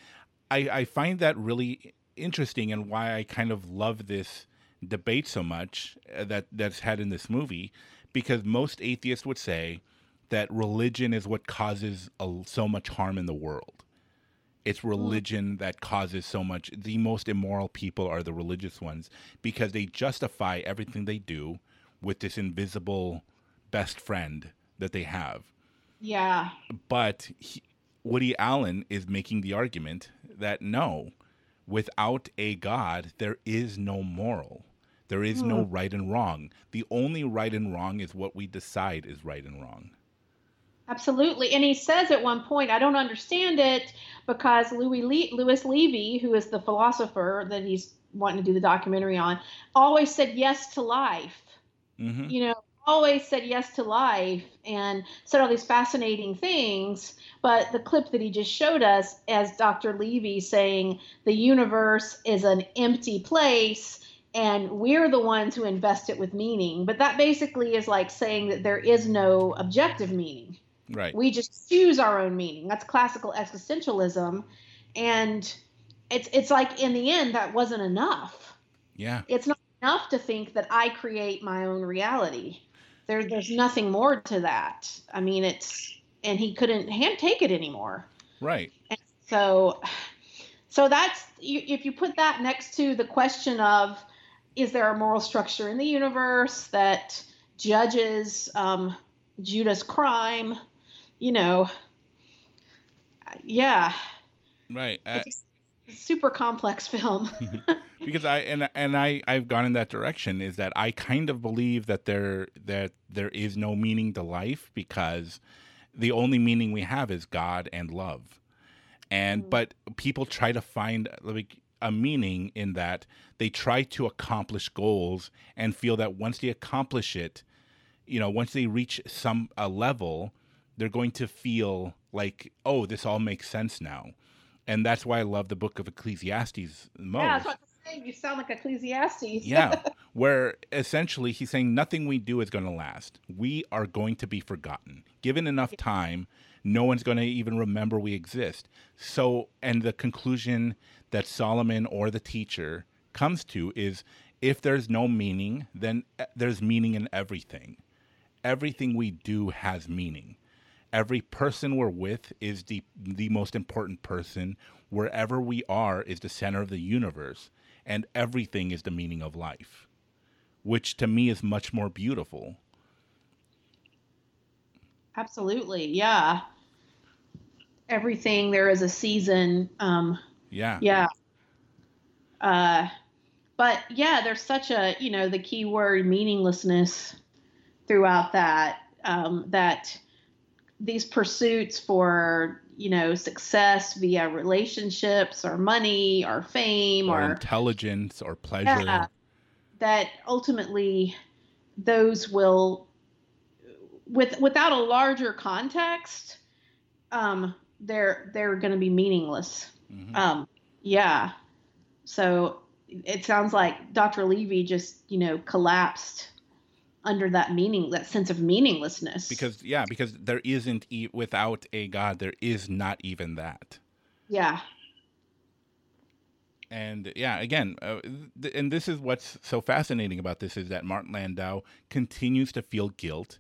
i i find that really interesting and why i kind of love this debate so much uh, that that's had in this movie because most atheists would say that religion is what causes a, so much harm in the world it's hmm. religion that causes so much the most immoral people are the religious ones because they justify everything they do with this invisible best friend that they have yeah but he, Woody Allen is making the argument that no, without a God, there is no moral. There is no hmm. right and wrong. The only right and wrong is what we decide is right and wrong. Absolutely. And he says at one point, I don't understand it because Louis, Le- Louis Levy, who is the philosopher that he's wanting to do the documentary on, always said yes to life. hmm You know, always said yes to life and said all these fascinating things. But the clip that he just showed us, as Dr. Levy saying the universe is an empty place and we're the ones who invest it with meaning. But that basically is like saying that there is no objective meaning Right. we just choose our own meaning that's classical existentialism and it's it's like in the end that wasn't enough yeah. it's not enough to think that i create my own reality there there's nothing more to that i mean it's and he couldn't hand take it anymore Right. so so that's if you put that next to the question of is there a moral structure in the universe that judges um, Judah's crime? You know, yeah, Right. A super complex film. because I and and I I've gone in that direction is that I kind of believe that there that there is no meaning to life because the only meaning we have is God and love. And mm. but people try to find like a meaning in that they try to accomplish goals and feel that once they accomplish it, you know, once they reach some a level, they're going to feel like, oh, this all makes sense now. And that's why I love the book of Ecclesiastes most yeah, that's what I'm saying. You sound like Ecclesiastes. yeah, where essentially he's saying nothing we do is going to last. We are going to be forgotten. Given enough time, no one's going to even remember we exist. So, and the conclusion that Solomon or the teacher comes to is if there's no meaning, then uh, there's meaning in everything. Everything we do has meaning. Every person we're with is the the most important person. Wherever we are is the center of the universe, and everything is the meaning of life, which to me is much more beautiful. Absolutely, yeah. Everything there is a season. Um, Yeah. Yeah. Uh, but yeah, there's such a, you know, the key word meaninglessness throughout that, um, that these pursuits for, you know, success via relationships or money or fame Or or, intelligence or pleasure. Yeah. that ultimately those will with without a larger context um they're they're going to be meaningless Mhm. um, yeah. So it sounds like Dr. Levy just, you know, collapsed under that meaning, that sense of meaninglessness. because yeah, because there isn't e- without a God, there is not even that. yeah, And yeah, again, uh, th- and this is what's so fascinating about this is that Martin Landau continues to feel guilt,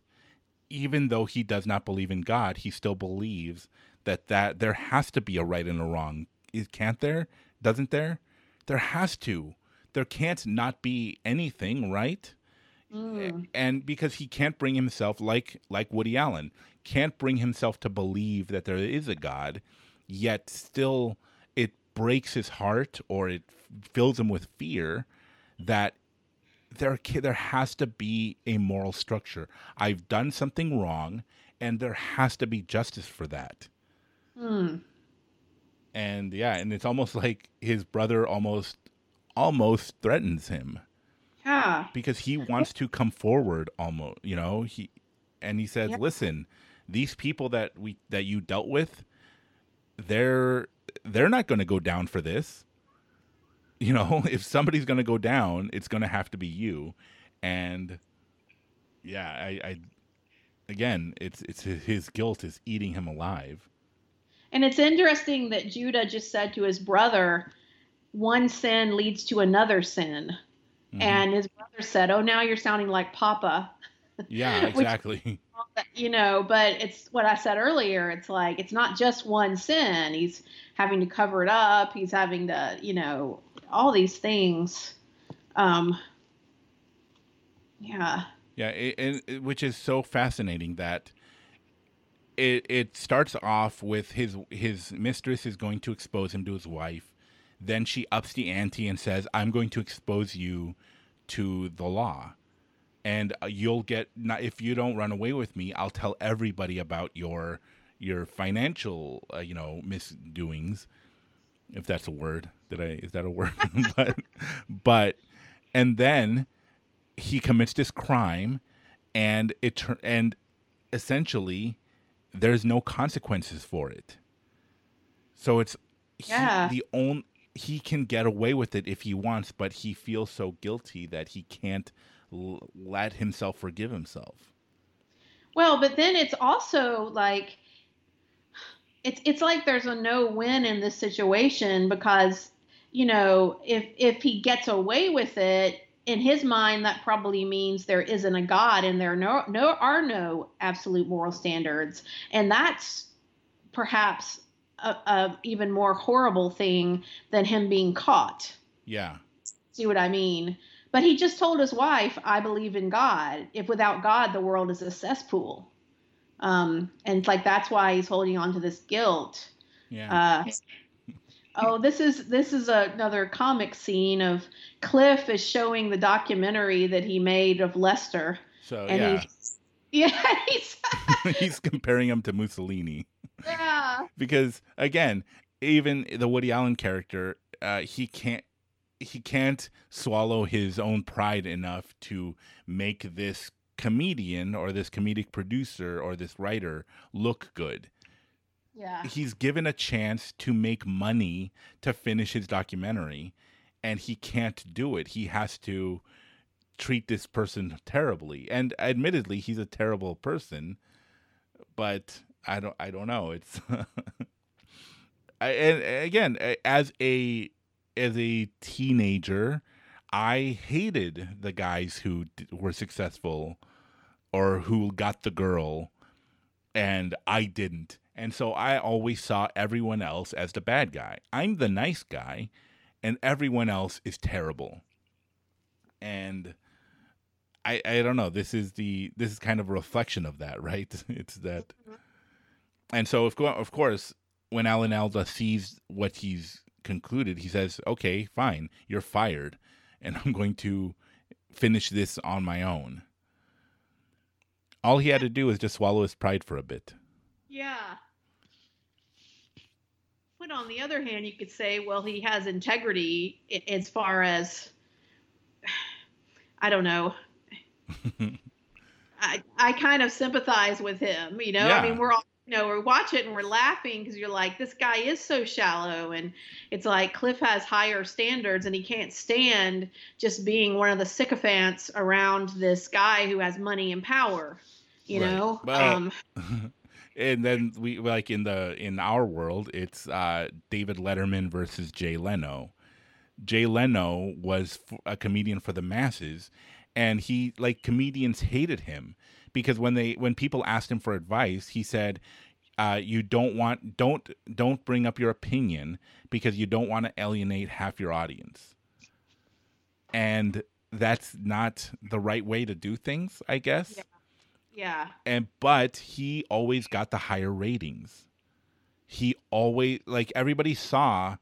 even though he does not believe in God. He still believes that that there has to be a right and a wrong. Is can't there? Doesn't there? There has to. There can't not be anything, right? Mm. and because he can't bring himself like like Woody Allen can't bring himself to believe that there is a god yet still it breaks his heart or it fills him with fear that there there has to be a moral structure i've done something wrong and there has to be justice for that Mm. and yeah and it's almost like his brother almost almost threatens him Yeah. because he wants to come forward almost you know he and he says Yeah. listen these people that we that you dealt with they're they're not going to go down for this you know if somebody's going to go down it's going to have to be you and yeah i i again it's it's his, his guilt is eating him alive And it's interesting that Judah just said to his brother, one sin leads to another sin. Mhm. And his brother said, Oh, now you're sounding like Papa. yeah Which- exactly you know but it's what i said earlier it's like it's not just one sin he's having to cover it up he's having to you know all these things um yeah Yeah, it, it- which is so fascinating that it it starts off with his his mistress is going to expose him to his wife. Then she ups the ante and says, "I'm going to expose you to the law." And uh, you'll get not if you don't run away with me, I'll tell everybody about your your financial, uh, you know, misdoings, if that's a word. Did I? Is that a word? but, but, and then he commits this crime, and it tur- and essentially, there's no consequences for it. So it's he- Yeah. the only he can get away with it if he wants, but he feels so guilty that he can't l- let himself forgive himself. Well, but then it's also like it's it's like there's a no win in this situation because you know if if he gets away with it in his mind that probably means there isn't a god and there no no are no absolute moral standards and that's perhaps a, a even more horrible thing than him being caught Yeah. see what I mean? But he just told his wife, I believe in God. If without God, the world is a cesspool. Um, and it's like that's why he's holding on to this guilt. Yeah. Uh, oh, this is this is another comic scene of Cliff is showing the documentary that he made of Lester, so and yeah, he's yeah he's he's comparing him to Mussolini. Yeah because again, even the Woody Allen character, uh, he can't he can't swallow his own pride enough to make this comedian or this comedic producer or this writer look good. yeah He's given a chance to make money to finish his documentary and he can't do it. He has to treat this person terribly. And admittedly, he's a terrible person, but I don't I don't know. It's I, and again, as a as a teenager, I hated the guys who were successful or who got the girl and I didn't. And so I always saw everyone else as the bad guy. I'm the nice guy and everyone else is terrible. And I I don't know, this is the this is kind of a reflection of that, right? It's that mm-hmm. And so of, of course when Alan Alda sees what he's concluded, he says, "Okay, fine, you're fired, and I'm going to finish this on my own." All he had to do was just swallow his pride for a bit. Yeah. But on the other hand, you could say, well, he has integrity as far as, I don't know. I, I kind of sympathize with him, you know. I mean, we're all, you know, we watch it and we're laughing because you're like, this guy is so shallow, and it's like Cliff has higher standards, and he can't stand just being one of the sycophants around this guy who has money and power, you Right. know. Well, um, and then we like in the in our world, it's uh, David Letterman versus Jay Leno. Jay Leno was a comedian for the masses, and he like comedians hated him because when they when people asked him for advice, he said, uh, "You don't want don't don't bring up your opinion because you don't want to alienate half your audience." And that's not the right way to do things, I guess Yeah. yeah. and but he always got the higher ratings. He always like everybody saw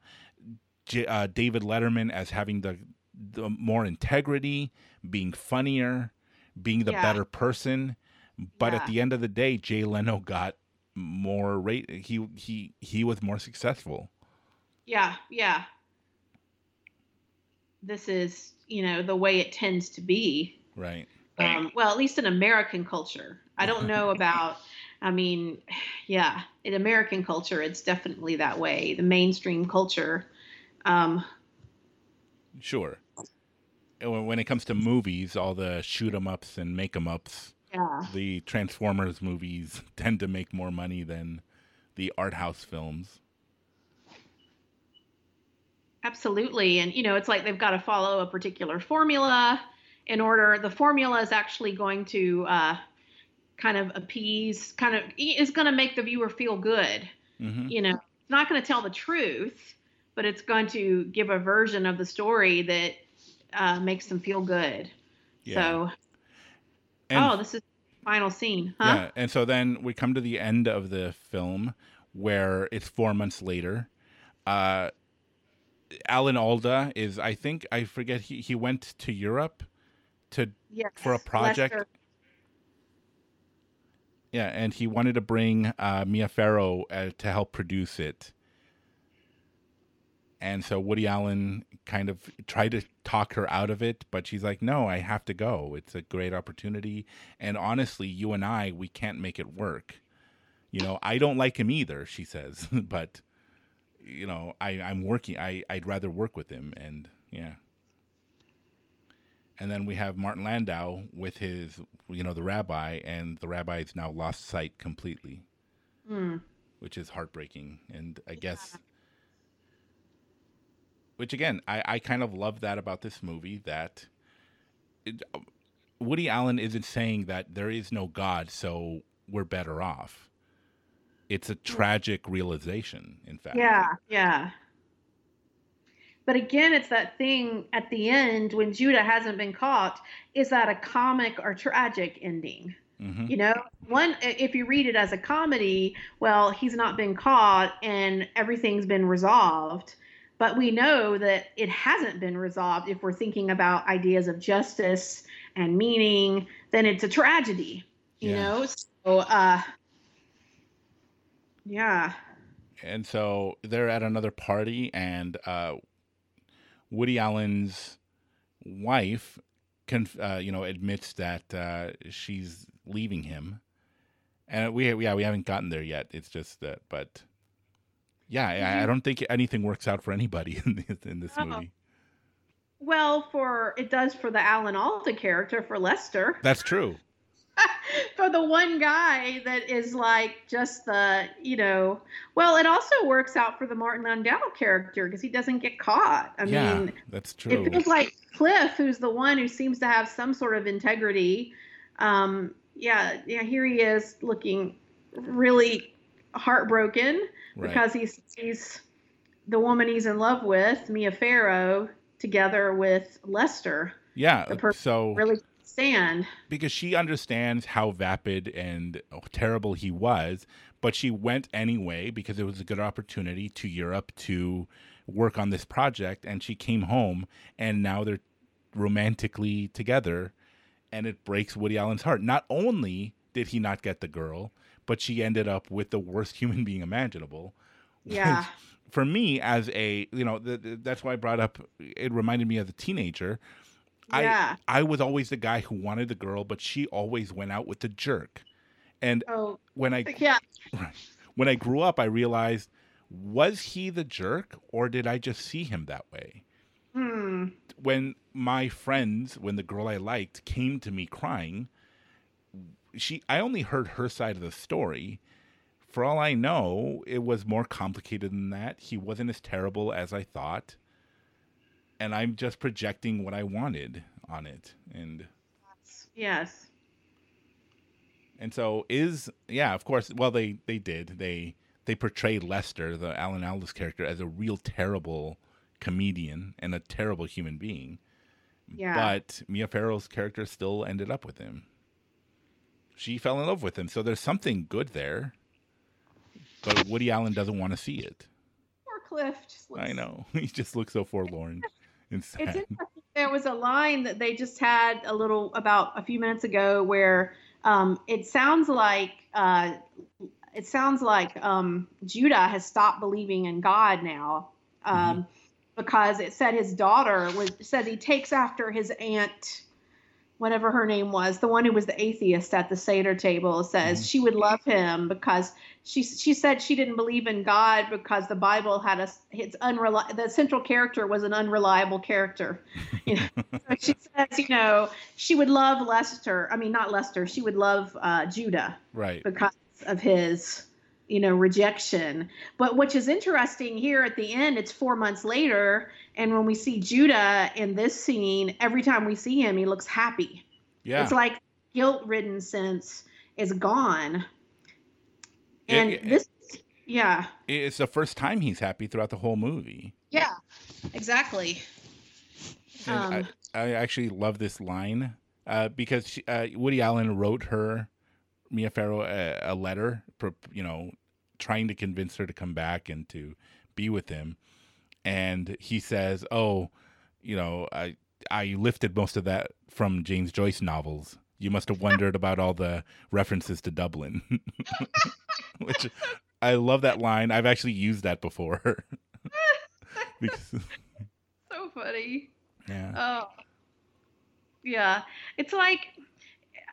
J- uh, David Letterman as having the the more integrity, being funnier, being the Yeah. better person. But at the end of the day, Jay Leno got more rate. He he he was more successful. Yeah, yeah. This is, you know, the way it tends to be. Right. Um, well, at least in American culture. I don't know about, I mean, yeah, in American culture, it's definitely that way. The mainstream culture. Um, Sure. And when- it comes to movies, all the shoot 'em ups and make 'em ups, yeah, the Transformers movies tend to make more money than the art house films. absolutely. And, you know, it's like they've got to follow a particular formula in order. The formula is actually going to uh, kind of appease, kind of, is going to make the viewer feel good. hmm you know, it's not going to tell the truth, but it's going to give a version of the story that uh, makes them feel good. Yeah. So, And, oh, this is the final scene, huh? yeah, and so then we come to the end of the film where it's four months later. Uh, Alan Alda is I think I forget he he went to Europe to Yes. for a project. Lester. Yeah, and he wanted to bring uh, Mia Farrow uh, to help produce it. And so Woody Allen kind of tried to talk her out of it, but she's like, "No, I have to go. It's a great opportunity, and honestly, you and I, we can't make it work. You know, I don't like him either," she says, "but you know, I I'm working. I I'd rather work with him, and yeah." And then we have Martin Landau with his, you know, the rabbi, and the rabbi's now lost sight completely, Hmm. which is heartbreaking. And I guess, which again, I, I kind of love that about this movie that it, Woody Allen isn't saying that there is no God, so we're better off. It's a tragic realization, in fact. Yeah, yeah. But again, it's that thing at the end when Judah hasn't been caught. Is that a comic or tragic ending? hmm You know, one if you read it as a comedy, well, he's not been caught and everything's been resolved. But we know that it hasn't been resolved if we're thinking about ideas of justice and meaning, then it's a tragedy. You Yeah. know? So uh yeah. and so they're at another party and uh, woody allen's wife conf- uh, you know admits that uh, she's leaving him and we yeah we haven't gotten there yet it's just that but yeah I, I don't think anything works out for anybody in this, in this movie Well, for it does for the Alan Alda character for Lester. that's true for the one guy that is like just the, you know, well, it also works out for the Martin Landau character because he doesn't get caught. I yeah mean, that's true it feels like Cliff, who's the one who seems to have some sort of integrity. Um, yeah, yeah, here he is looking really heartbroken right. because he sees the woman he's in love with, Mia Farrow, together with Lester. yeah the person so Really stand. because she understands how vapid and terrible he was, but she went anyway because it was a good opportunity to Europe to work on this project. And she came home, and now they're romantically together, and it breaks Woody Allen's heart. Not only did he not get the girl, but she ended up with the worst human being imaginable. which Yeah. For me, as a you know, th- th- that's why I brought up. It reminded me as a teenager. Yeah. I I was always the guy who wanted the girl, but she always went out with the jerk. And Oh, when I yeah. when I grew up, I realized was he the jerk or did I just see him that way? Hmm. When my friends, when the girl I liked came to me crying, she I only heard her side of the story. For all I know, it was more complicated than that. He wasn't as terrible as I thought. And I'm just projecting what I wanted on it. And Yes. And so is yeah, of course. Well, they they did they they portrayed Lester, the Alan Alda's character, as a real terrible comedian and a terrible human being. Yeah. But Mia Farrow's character still ended up with him. She fell in love with him, so there's something good there. But Woody Allen doesn't want to see it. Poor Cliff. Just looks, I know he just looks so forlorn and It's interesting. There was a line that they just had a little about a few minutes ago where um, it sounds like uh, it sounds like um, Judah has stopped believing in God now um, because it said his daughter was said he takes after his aunt, whatever her name was, the one who was the atheist at the Seder table. Says Mhm. she would love him because she she said she didn't believe in God because the Bible had a it's unreliable. The central character was an unreliable character. You know? so she says, you know, she would love Lester. I mean, not Lester. She would love uh, Judah right. because of his, you know, rejection. But which is interesting here at the end, it's four months later, and when we see Judah in this scene, every time we see him, he looks happy. Yeah. It's like guilt-ridden sense is gone. And It- it- this, yeah, it's the first time he's happy throughout the whole movie. yeah, exactly. Um, I, I actually love this line uh, because she, uh, Woody Allen wrote her, Mia Farrow, a, a letter, pro- you know, trying to convince her to come back and to be with him. And he says, "Oh, you know, I I lifted most of that from James Joyce novels. You must have wondered about all the references to Dublin." Which I love that line. I've actually used that before. because, so funny. yeah. Oh, yeah. It's like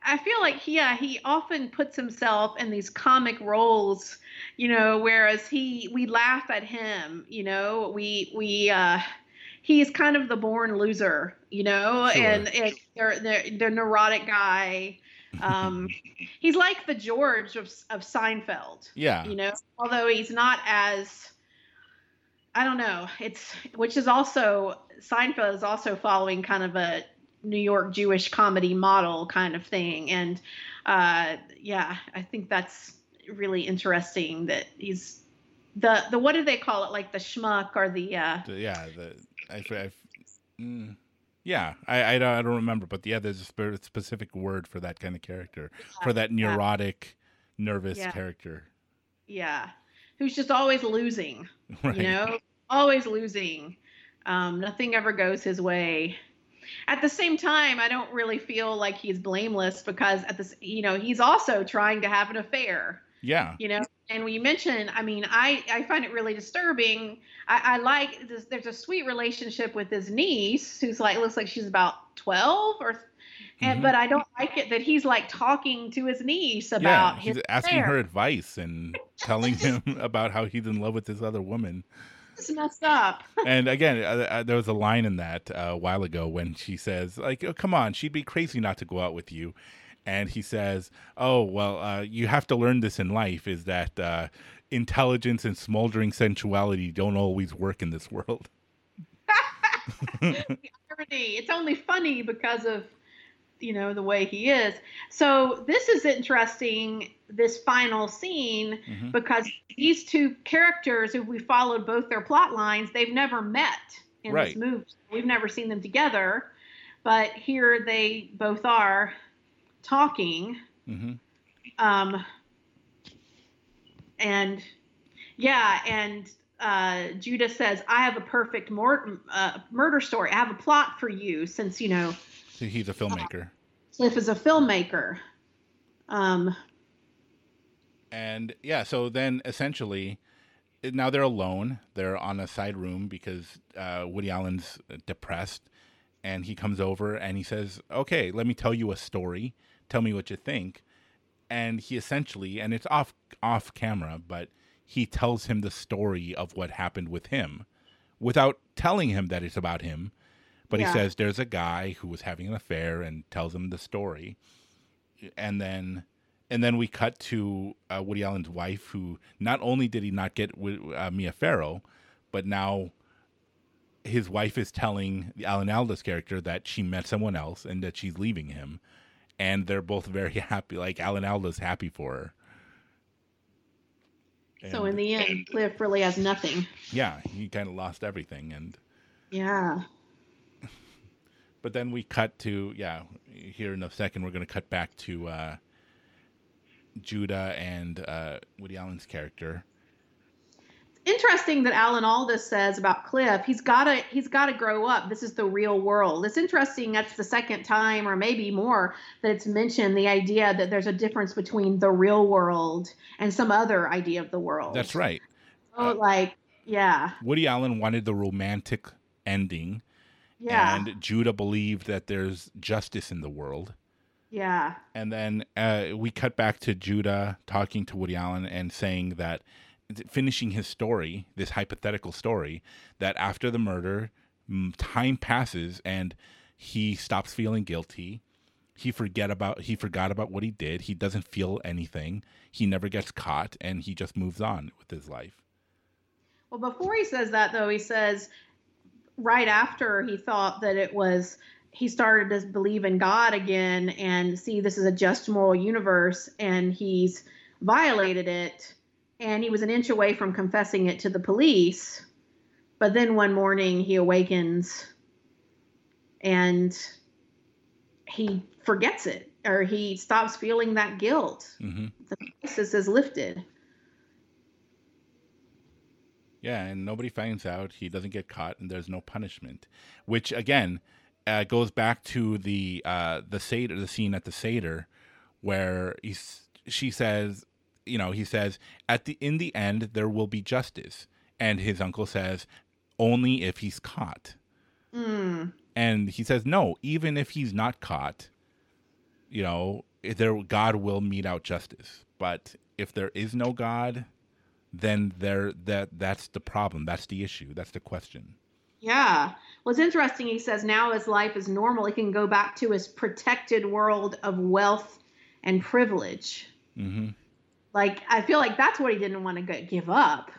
I feel like yeah, he often puts himself in these comic roles, you know, whereas he we laugh at him, you know, we we uh he's kind of the born loser, you know, Sure. and and they're, they're, the neurotic guy. Um, he's like the George of of Seinfeld yeah. you know although he's not as i don't know it's which is also seinfeld is also following kind of a new york jewish comedy model kind of thing and uh yeah i think that's really interesting that he's the the what do they call it like the schmuck or the uh The- yeah. The I, I mm, yeah. I I don't, I don't remember, but yeah, there's a specific word for that kind of character for that yeah. neurotic, nervous Yeah. character. yeah who's just always losing Right. you know always losing um, nothing ever goes his way at the same time i don't really feel like he's blameless because at this you know he's also trying to have an affair Yeah. you know and we mentioned i mean i i find it really disturbing i, I like this, there's a sweet relationship with his niece who's like looks like she's about 12 or and Mhm. but i don't like it that he's like talking to his niece Yeah. about He's his asking affair. her advice and telling him about how he's in love with this other woman. It's messed up and again, uh, uh, there was a line in that uh, a while ago when she says, "Like, oh, come on, she'd be crazy not to go out with you." And he says, "Oh, well, uh, you have to learn this in life: is that uh, intelligence and smoldering sensuality don't always work in this world." the irony. It's only funny because of you know the way he is. So this is interesting. This final scene Mhm. because these two characters, if we followed both their plot lines, they've never met in Right. this movie. We've never seen them together, but here they both are talking. hmm Um, and yeah, and uh, Judah says, "I have a perfect mor- uh, murder story. I have a plot for you, since you know So he's a filmmaker, Cliff is a filmmaker." Um, and yeah. So then, essentially, now they're alone. They're on a side room because uh, Woody Allen's depressed, and he comes over and he says, "Okay, let me tell you a story. Tell me what you think." And he essentially, and it's off off camera, but he tells him the story of what happened with him, without telling him that it's about him. But Yeah. he says there's a guy who was having an affair and tells him the story, and then and then we cut to uh, Woody Allen's wife, who not only did he not get uh, Mia Farrow, but now his wife is telling the Alan Alda's character that she met someone else and that she's leaving him, and they're both very happy. Like Alan Alda's happy for her. so in the end, Cliff really has nothing. yeah, he kind of lost everything, and Yeah. But then we cut to yeah. Here in a second, we're going to cut back to uh, Judah and uh, Woody Allen's character. interesting that Alan Alda says about Cliff. He's gotta he's gotta grow up. This is the real world. It's interesting. That's the second time, or maybe more, that it's mentioned the idea that there's a difference between the real world and some other idea of the world. That's right. Oh, Uh, like yeah, Woody Allen wanted the romantic ending, yeah, and Judah believed that there's justice in the world. yeah, And then uh, we cut back to Judah talking to Woody Allen and saying that, finishing his story, this hypothetical story, that after the murder, time passes and he stops feeling guilty. He forget about he forgot about what he did. He doesn't feel anything. He never gets caught, and he just moves on with his life. Well, before he says that, though, he says right after he thought that it was, he started to believe in God again and see this is a just moral universe, and he's violated it. And he was an inch away from confessing it to the police. But then one morning he awakens and he forgets it or he stops feeling that guilt. hmm The crisis is lifted. Yeah, and nobody finds out. He doesn't get caught, and there's no punishment. Which again uh, goes back to the uh, the seder, the scene at the seder, where he's she says, you know, he says at the in the end there will be justice, and his uncle says only if he's caught. Mm. And he says no, even if he's not caught, you know, there God will mete out justice. But if there is no God, then there that that's the problem. That's the issue. That's the question. Yeah. Well, it's interesting. He says now his life is normal. He can go back to his protected world of wealth and privilege. Mm-hmm. Like, I feel like that's what he didn't want to give up.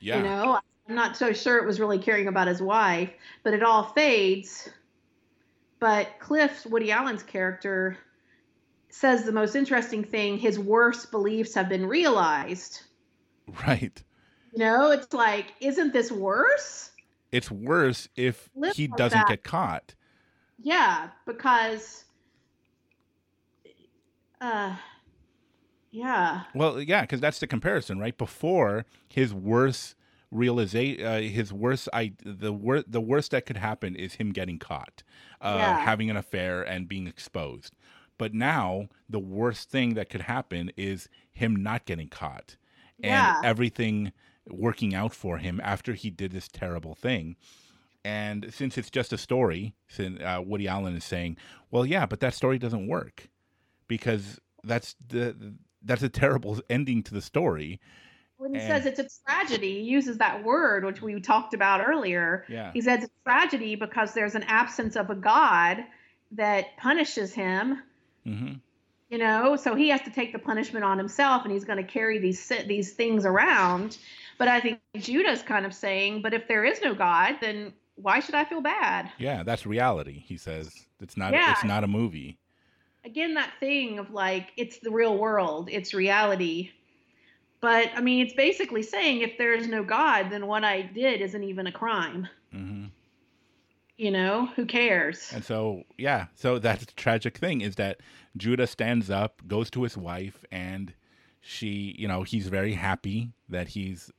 Yeah. You know, I'm not so sure it was really caring about his wife, but it all fades. But Cliff, Woody Allen's character, says the most interesting thing his worst beliefs have been realized. Right. You know, it's like, isn't this worse? It's worse if Live he doesn't that. get caught. Yeah, because uh yeah. Well, yeah, because that's the comparison, right? Before his worst realization, uh, his worst, I the worst, the worst that could happen is him getting caught, uh, Yeah. having an affair and being exposed. But now the worst thing that could happen is him not getting caught, and Yeah. everything working out for him after he did this terrible thing. And since it's just a story, since uh, Woody Allen is saying, "Well, yeah, but that story doesn't work because that's the that's a terrible ending to the story." When he And- says it's a tragedy, he uses that word which we talked about earlier. Yeah, He says it's a tragedy because there's an absence of a God that punishes him. hmm You know, so he has to take the punishment on himself, and he's going to carry these these things around. But I think Judah's kind of saying, "But if there is no God, then why should I feel bad?" yeah, that's reality. He says it's not Yeah. it's not a movie. again that thing of like it's the real world it's reality but i mean it's basically saying if there is no god then what i did isn't even a crime hmm you know who cares And so, yeah, so that's the tragic thing is that Judah stands up, goes to his wife, and she, you know, he's very happy that he's,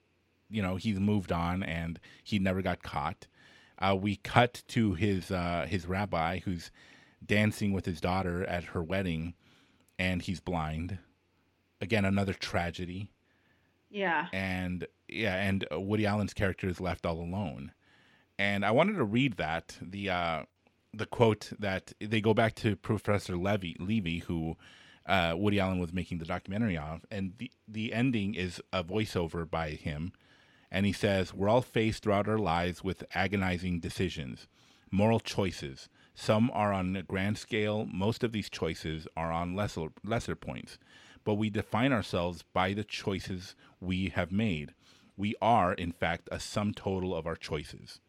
you know, he's moved on and he never got caught. Uh, we cut to his uh, his rabbi who's dancing with his daughter at her wedding, and he's blind. Again, another tragedy. yeah and yeah, and Woody Allen's character is left all alone. And I wanted to read that the uh, the quote that they go back to Professor Levy Levy, who uh, Woody Allen was making the documentary of, and the the ending is a voiceover by him, and he says, "We're all faced throughout our lives with agonizing decisions, moral choices. Some are on a grand scale. Most of these choices are on lesser lesser points." but we define ourselves by the choices we have made. We are, in fact, a sum total of our choices.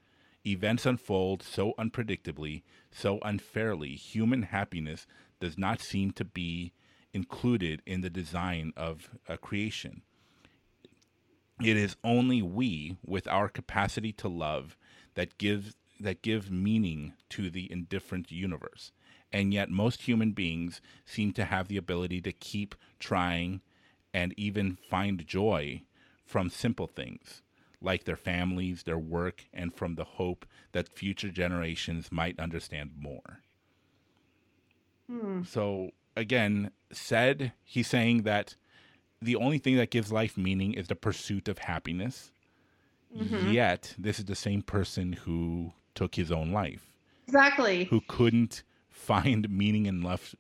Events unfold so unpredictably, so unfairly, human happiness does not seem to be included in the design of a creation. It is only we, with our capacity to love, that gives that give meaning to the indifferent universe. And yet, most human beings seem to have the ability to keep trying and even find joy from simple things like their families, their work, and from the hope that future generations might understand more. Hmm. So, again, said, he's saying that the only thing that gives life meaning is the pursuit of happiness. Mhm. Yet, this is the same person who took his own life exactly who couldn't find meaning enough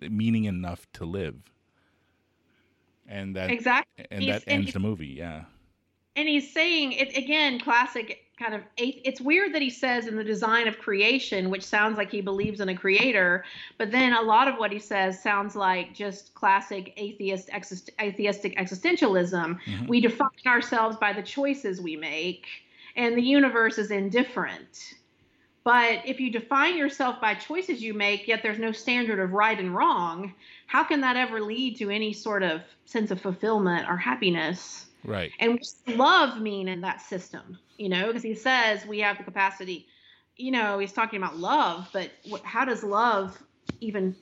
meaning enough to live and that exactly and He's- that ends he's- the movie yeah and he's saying it again classic kind of it's weird that he says in the design of creation which sounds like he believes in a creator but then a lot of what he says sounds like just classic atheist exist, atheistic existentialism. Mhm. we define ourselves by the choices we make and the universe is indifferent. But if you define yourself by choices you make yet there's no standard of right and wrong how can that ever lead to any sort of sense of fulfillment or happiness right and what does love mean in that system? You know, because he says we have the capacity. You know, he's talking about love, but what, how does love even?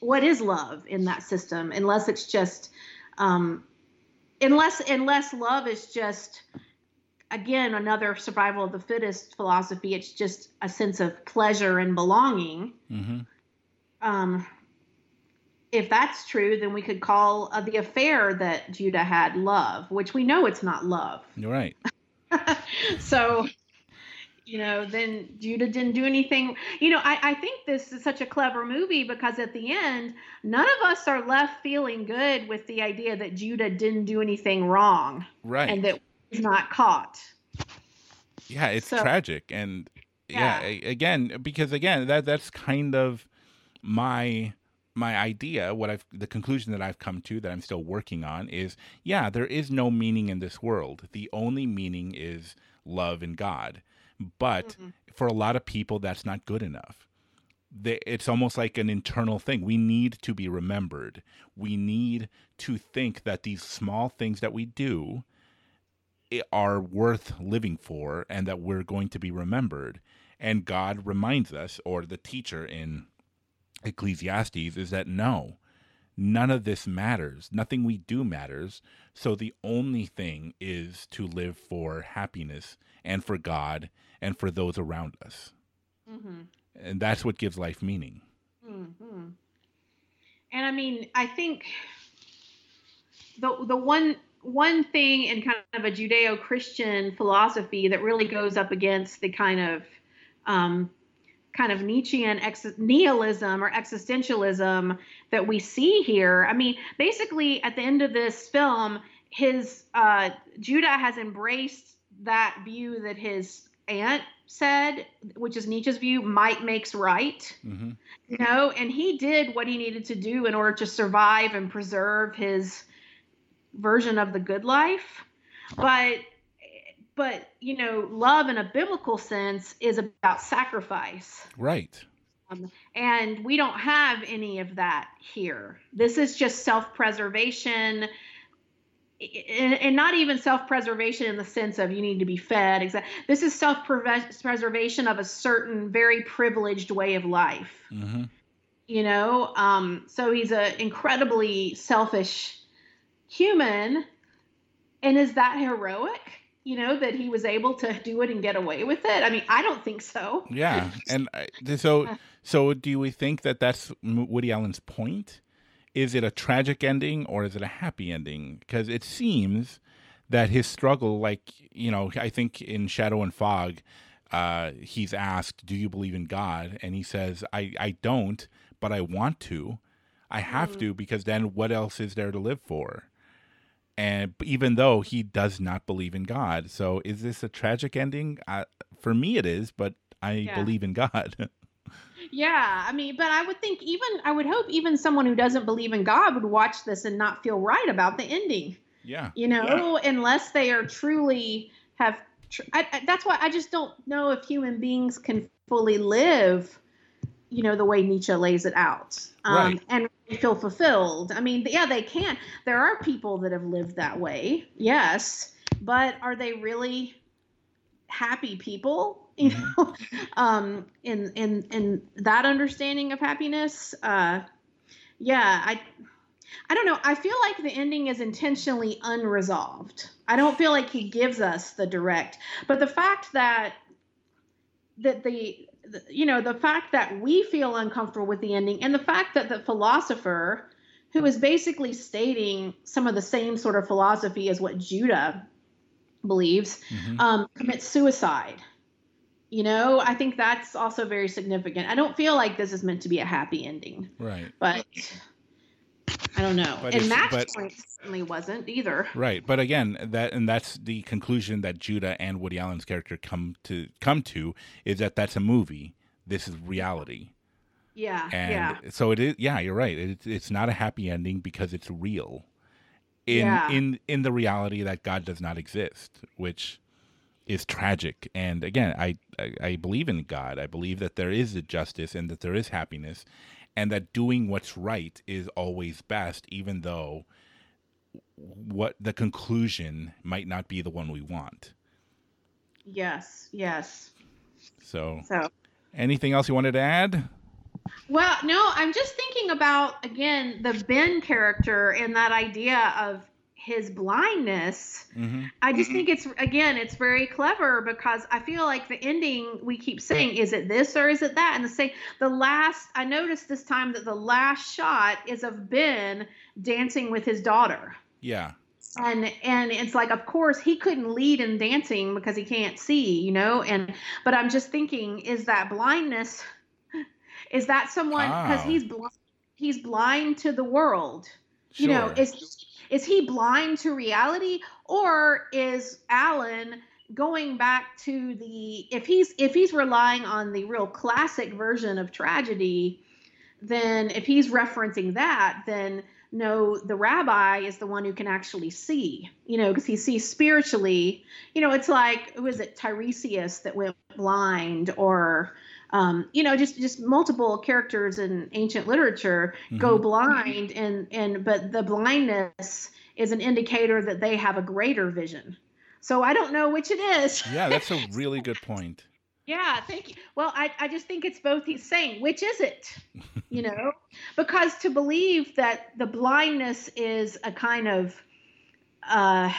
What is love in that system? Unless it's just, um, unless unless love is just again another survival of the fittest philosophy. It's just a sense of pleasure and belonging. hmm Um, if that's true, then we could call uh, the affair that Judah had love, which we know it's not love. You're right. so you know then judah didn't do anything you know I, I think this is such a clever movie because at the end none of us are left feeling good with the idea that judah didn't do anything wrong Right. and that he's not caught yeah, it's so- tragic, and yeah, Yeah. again, because again, that that's kind of my my idea. What I've the conclusion that I've come to that I'm still working on is, yeah, there is no meaning in this world. The only meaning is love and God. But Mhm. for a lot of people, that's not good enough. They, it's almost like an internal thing. We need to be remembered. We need to think that these small things that we do are worth living for and that we're going to be remembered. And God reminds us, or the teacher in Ecclesiastes, is that no, none of this matters. Nothing we do matters. So the only thing is to live for happiness and for God and for those around us. mm-hmm. And that's what gives life meaning. hmm And I mean, I think the the one one thing in kind of a Judeo-Christian philosophy that really goes up against the kind of um, kind of Nietzschean ex- nihilism or existentialism that we see here. I mean, basically, at the end of this film, his uh, Judah has embraced that view that his aunt said, which is Nietzsche's view, might makes right. Hmm you know and he did what he needed to do in order to survive and preserve his version of the good life. But but you know love in a biblical sense is about sacrifice. Right. and we don't have any of that here. This is just self-preservation and and not even self-preservation in the sense of you need to be fed this is self-preservation of a certain very privileged way of life. Hmm you know um so he's an incredibly selfish human. And is that heroic you know that he was able to do it and get away with it i mean i don't think so Yeah, and I- so so do we think that that's Woody Allen's point? Is it a tragic ending or is it a happy ending? Because it seems that his struggle, like you know, I think in Shadow and Fog, uh, he's asked, "Do you believe in God?" and he says, "I I don't, but I want to. I have to because then what else is there to live for?" And even though he does not believe in God. So is this a tragic ending? Uh, for me, it is, but I Yeah. believe in God. yeah i mean but i would think even i would hope even someone who doesn't believe in god would watch this and not feel right about the ending yeah. you know unless they are truly have tr- I, I, that's why i just don't know if human beings can fully live you know the way nietzsche lays it out um, Right. and feel fulfilled i mean yeah they can there are people that have lived that way yes but are they really happy people you know um in in in that understanding of happiness uh yeah i I don't know. I feel like the ending is intentionally unresolved. I don't feel like he gives us the direct, but the fact that that the, the you know the fact that we feel uncomfortable with the ending and the fact that the philosopher who is basically stating some of the same sort of philosophy as what Judah believes Mhm. um, commits suicide. You know, I think that's also very significant. I don't feel like this is meant to be a happy ending Right. but I don't know. But and it's- Match but- Point certainly wasn't either. Right. But again, that and that's the conclusion that Judah and Woody Allen's character come to come to is that that's a movie. This is reality. Yeah, And yeah, so it is yeah, you're right. It's it's not a happy ending because it's real. In Yeah. in in the reality that God does not exist, which is tragic. And again, I, I I believe in God. I believe that there is a justice and that there is happiness and that doing what's right is always best even though what the conclusion might not be the one we want. yes, yes. So, So, anything else you wanted to add? well, no, I'm just thinking about again the Ben character and that idea of his blindness. hmm I just think it's again, it's very clever because I feel like the ending we keep saying, is it this or is it that? And the same, the last I noticed this time that the last shot is of Ben dancing with his daughter. Yeah. And and it's like of course he couldn't lead in dancing because he can't see, you know, and but I'm just thinking, is that blindness is that someone because Oh. he's blind he's blind to the world you know Sure. is is he blind to reality or is alan going back to the if he's if he's relying on the real classic version of tragedy then if he's referencing that then no the rabbi is the one who can actually see you know because he sees spiritually. You know it's like who is it tiresias that went blind or um, you know just just multiple characters in ancient literature go Mhm. blind and and but the blindness is an indicator that they have a greater vision. So i don't know which it is. Yeah, that's a really good point. yeah thank you. Well i, I just think it's both he's saying which is it? You know? Because to believe that the blindness is a kind of uh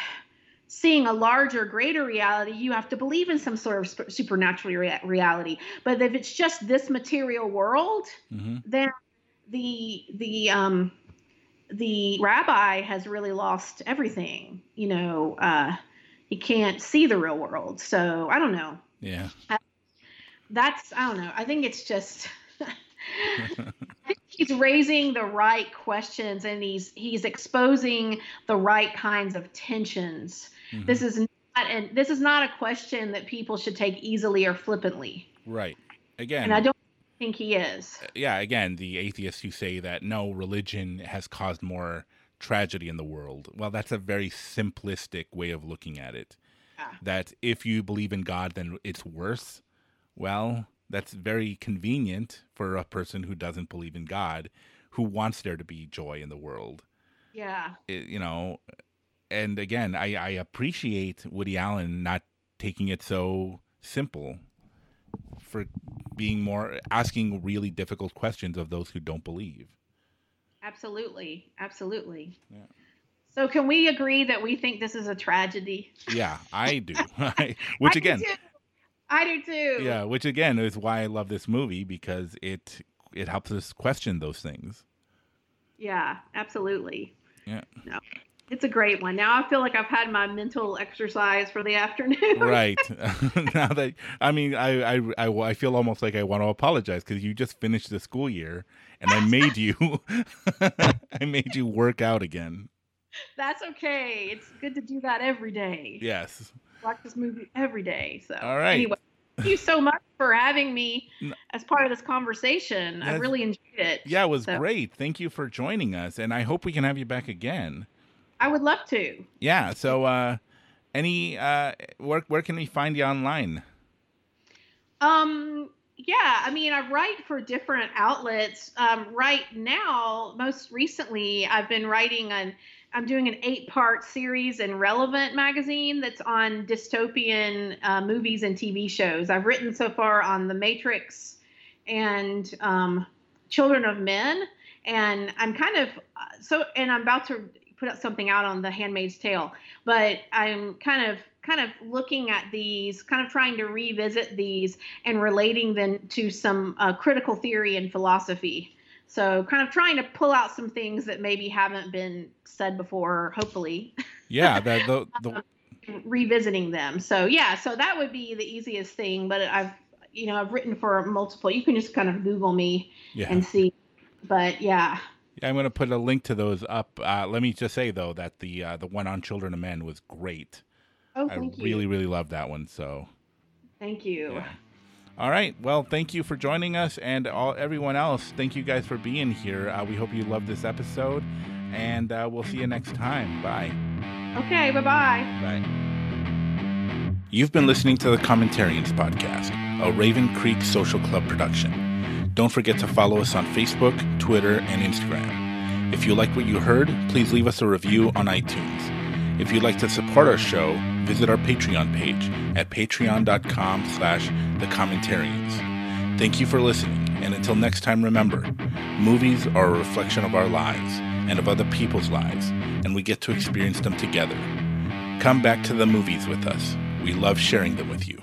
seeing a larger greater reality you have to believe in some sort of sp- supernatural rea- reality. But if it's just this material world hmm then the the um the rabbi has really lost everything you know uh he can't see the real world. So i don't know. Yeah. that's i don't know. I think it's just he's raising the right questions and he's he's exposing the right kinds of tensions Mhm. this is not and this is not a question that people should take easily or flippantly Right. Again. and i don't think he is yeah, again, the atheists who say that no, religion has caused more tragedy in the world. Well, that's a very simplistic way of looking at it. Yeah. That if you believe in God, then it's worse. Well, that's very convenient for a person who doesn't believe in God, who wants there to be joy in the world. yeah It- you know, and again, I, I appreciate Woody Allen not taking it so simple for being more asking really difficult questions of those who don't believe. Absolutely, absolutely. Yeah. So can we agree that we think this is a tragedy? Yeah, I do. which I again, too. I do too. yeah, which again is why I love this movie because it it helps us question those things. Yeah, absolutely. Yeah. No. It's a great one. Now I feel like I've had my mental exercise for the afternoon. right now that i mean I, I i i feel almost like i want to apologize because you just finished the school year and i made you i made you work out again That's okay. It's good to do that every day. yes Watch this movie every day. So All right. Anyway, thank you so much for having me as part of this conversation. I really enjoyed it. yeah it was So- great thank you for joining us and i hope we can have you back again I would love to. yeah so uh any uh where where can we find you online Um, yeah, I mean, I write for different outlets. Um, right now, most recently, I've been writing an I'm doing an eight part series in Relevant magazine that's on dystopian uh, movies and TV shows. I've written so far on The Matrix and um, Children of Men, and I'm kind of uh, so, and I'm about to put out something out on The Handmaid's Tale, but I'm kind of kind of looking at these, kind of trying to revisit these and relating them to some uh, critical theory and philosophy. So, kind of trying to pull out some things that maybe haven't been said before, hopefully, yeah the the, the revisiting them. So, yeah, so that would be the easiest thing. But I've, you know, I've written for multiple. You can just kind of Google me yeah and see. But yeah, I'm going to put a link to those up. Uh, let me just say though that the uh, the one on Children of Men was great. oh, I you, really really loved that one. So thank you. yeah. All right. Well, thank you for joining us, and all everyone else. Thank you guys for being here. Uh, we hope you loved this episode, and uh, we'll see you next time. Bye. Okay, bye bye. Bye. You've been listening to the Commentarians podcast, a Raven Creek Social Club production. Don't forget to follow us on Facebook, Twitter, and Instagram. If you like what you heard, please leave us a review on iTunes. If you'd like to support our show, visit our Patreon page at patreon.com slash the commentarians. Thank you for listening, and until next time remember, movies are a reflection of our lives, and of other people's lives, and we get to experience them together. Come back to the movies with us. We love sharing them with you.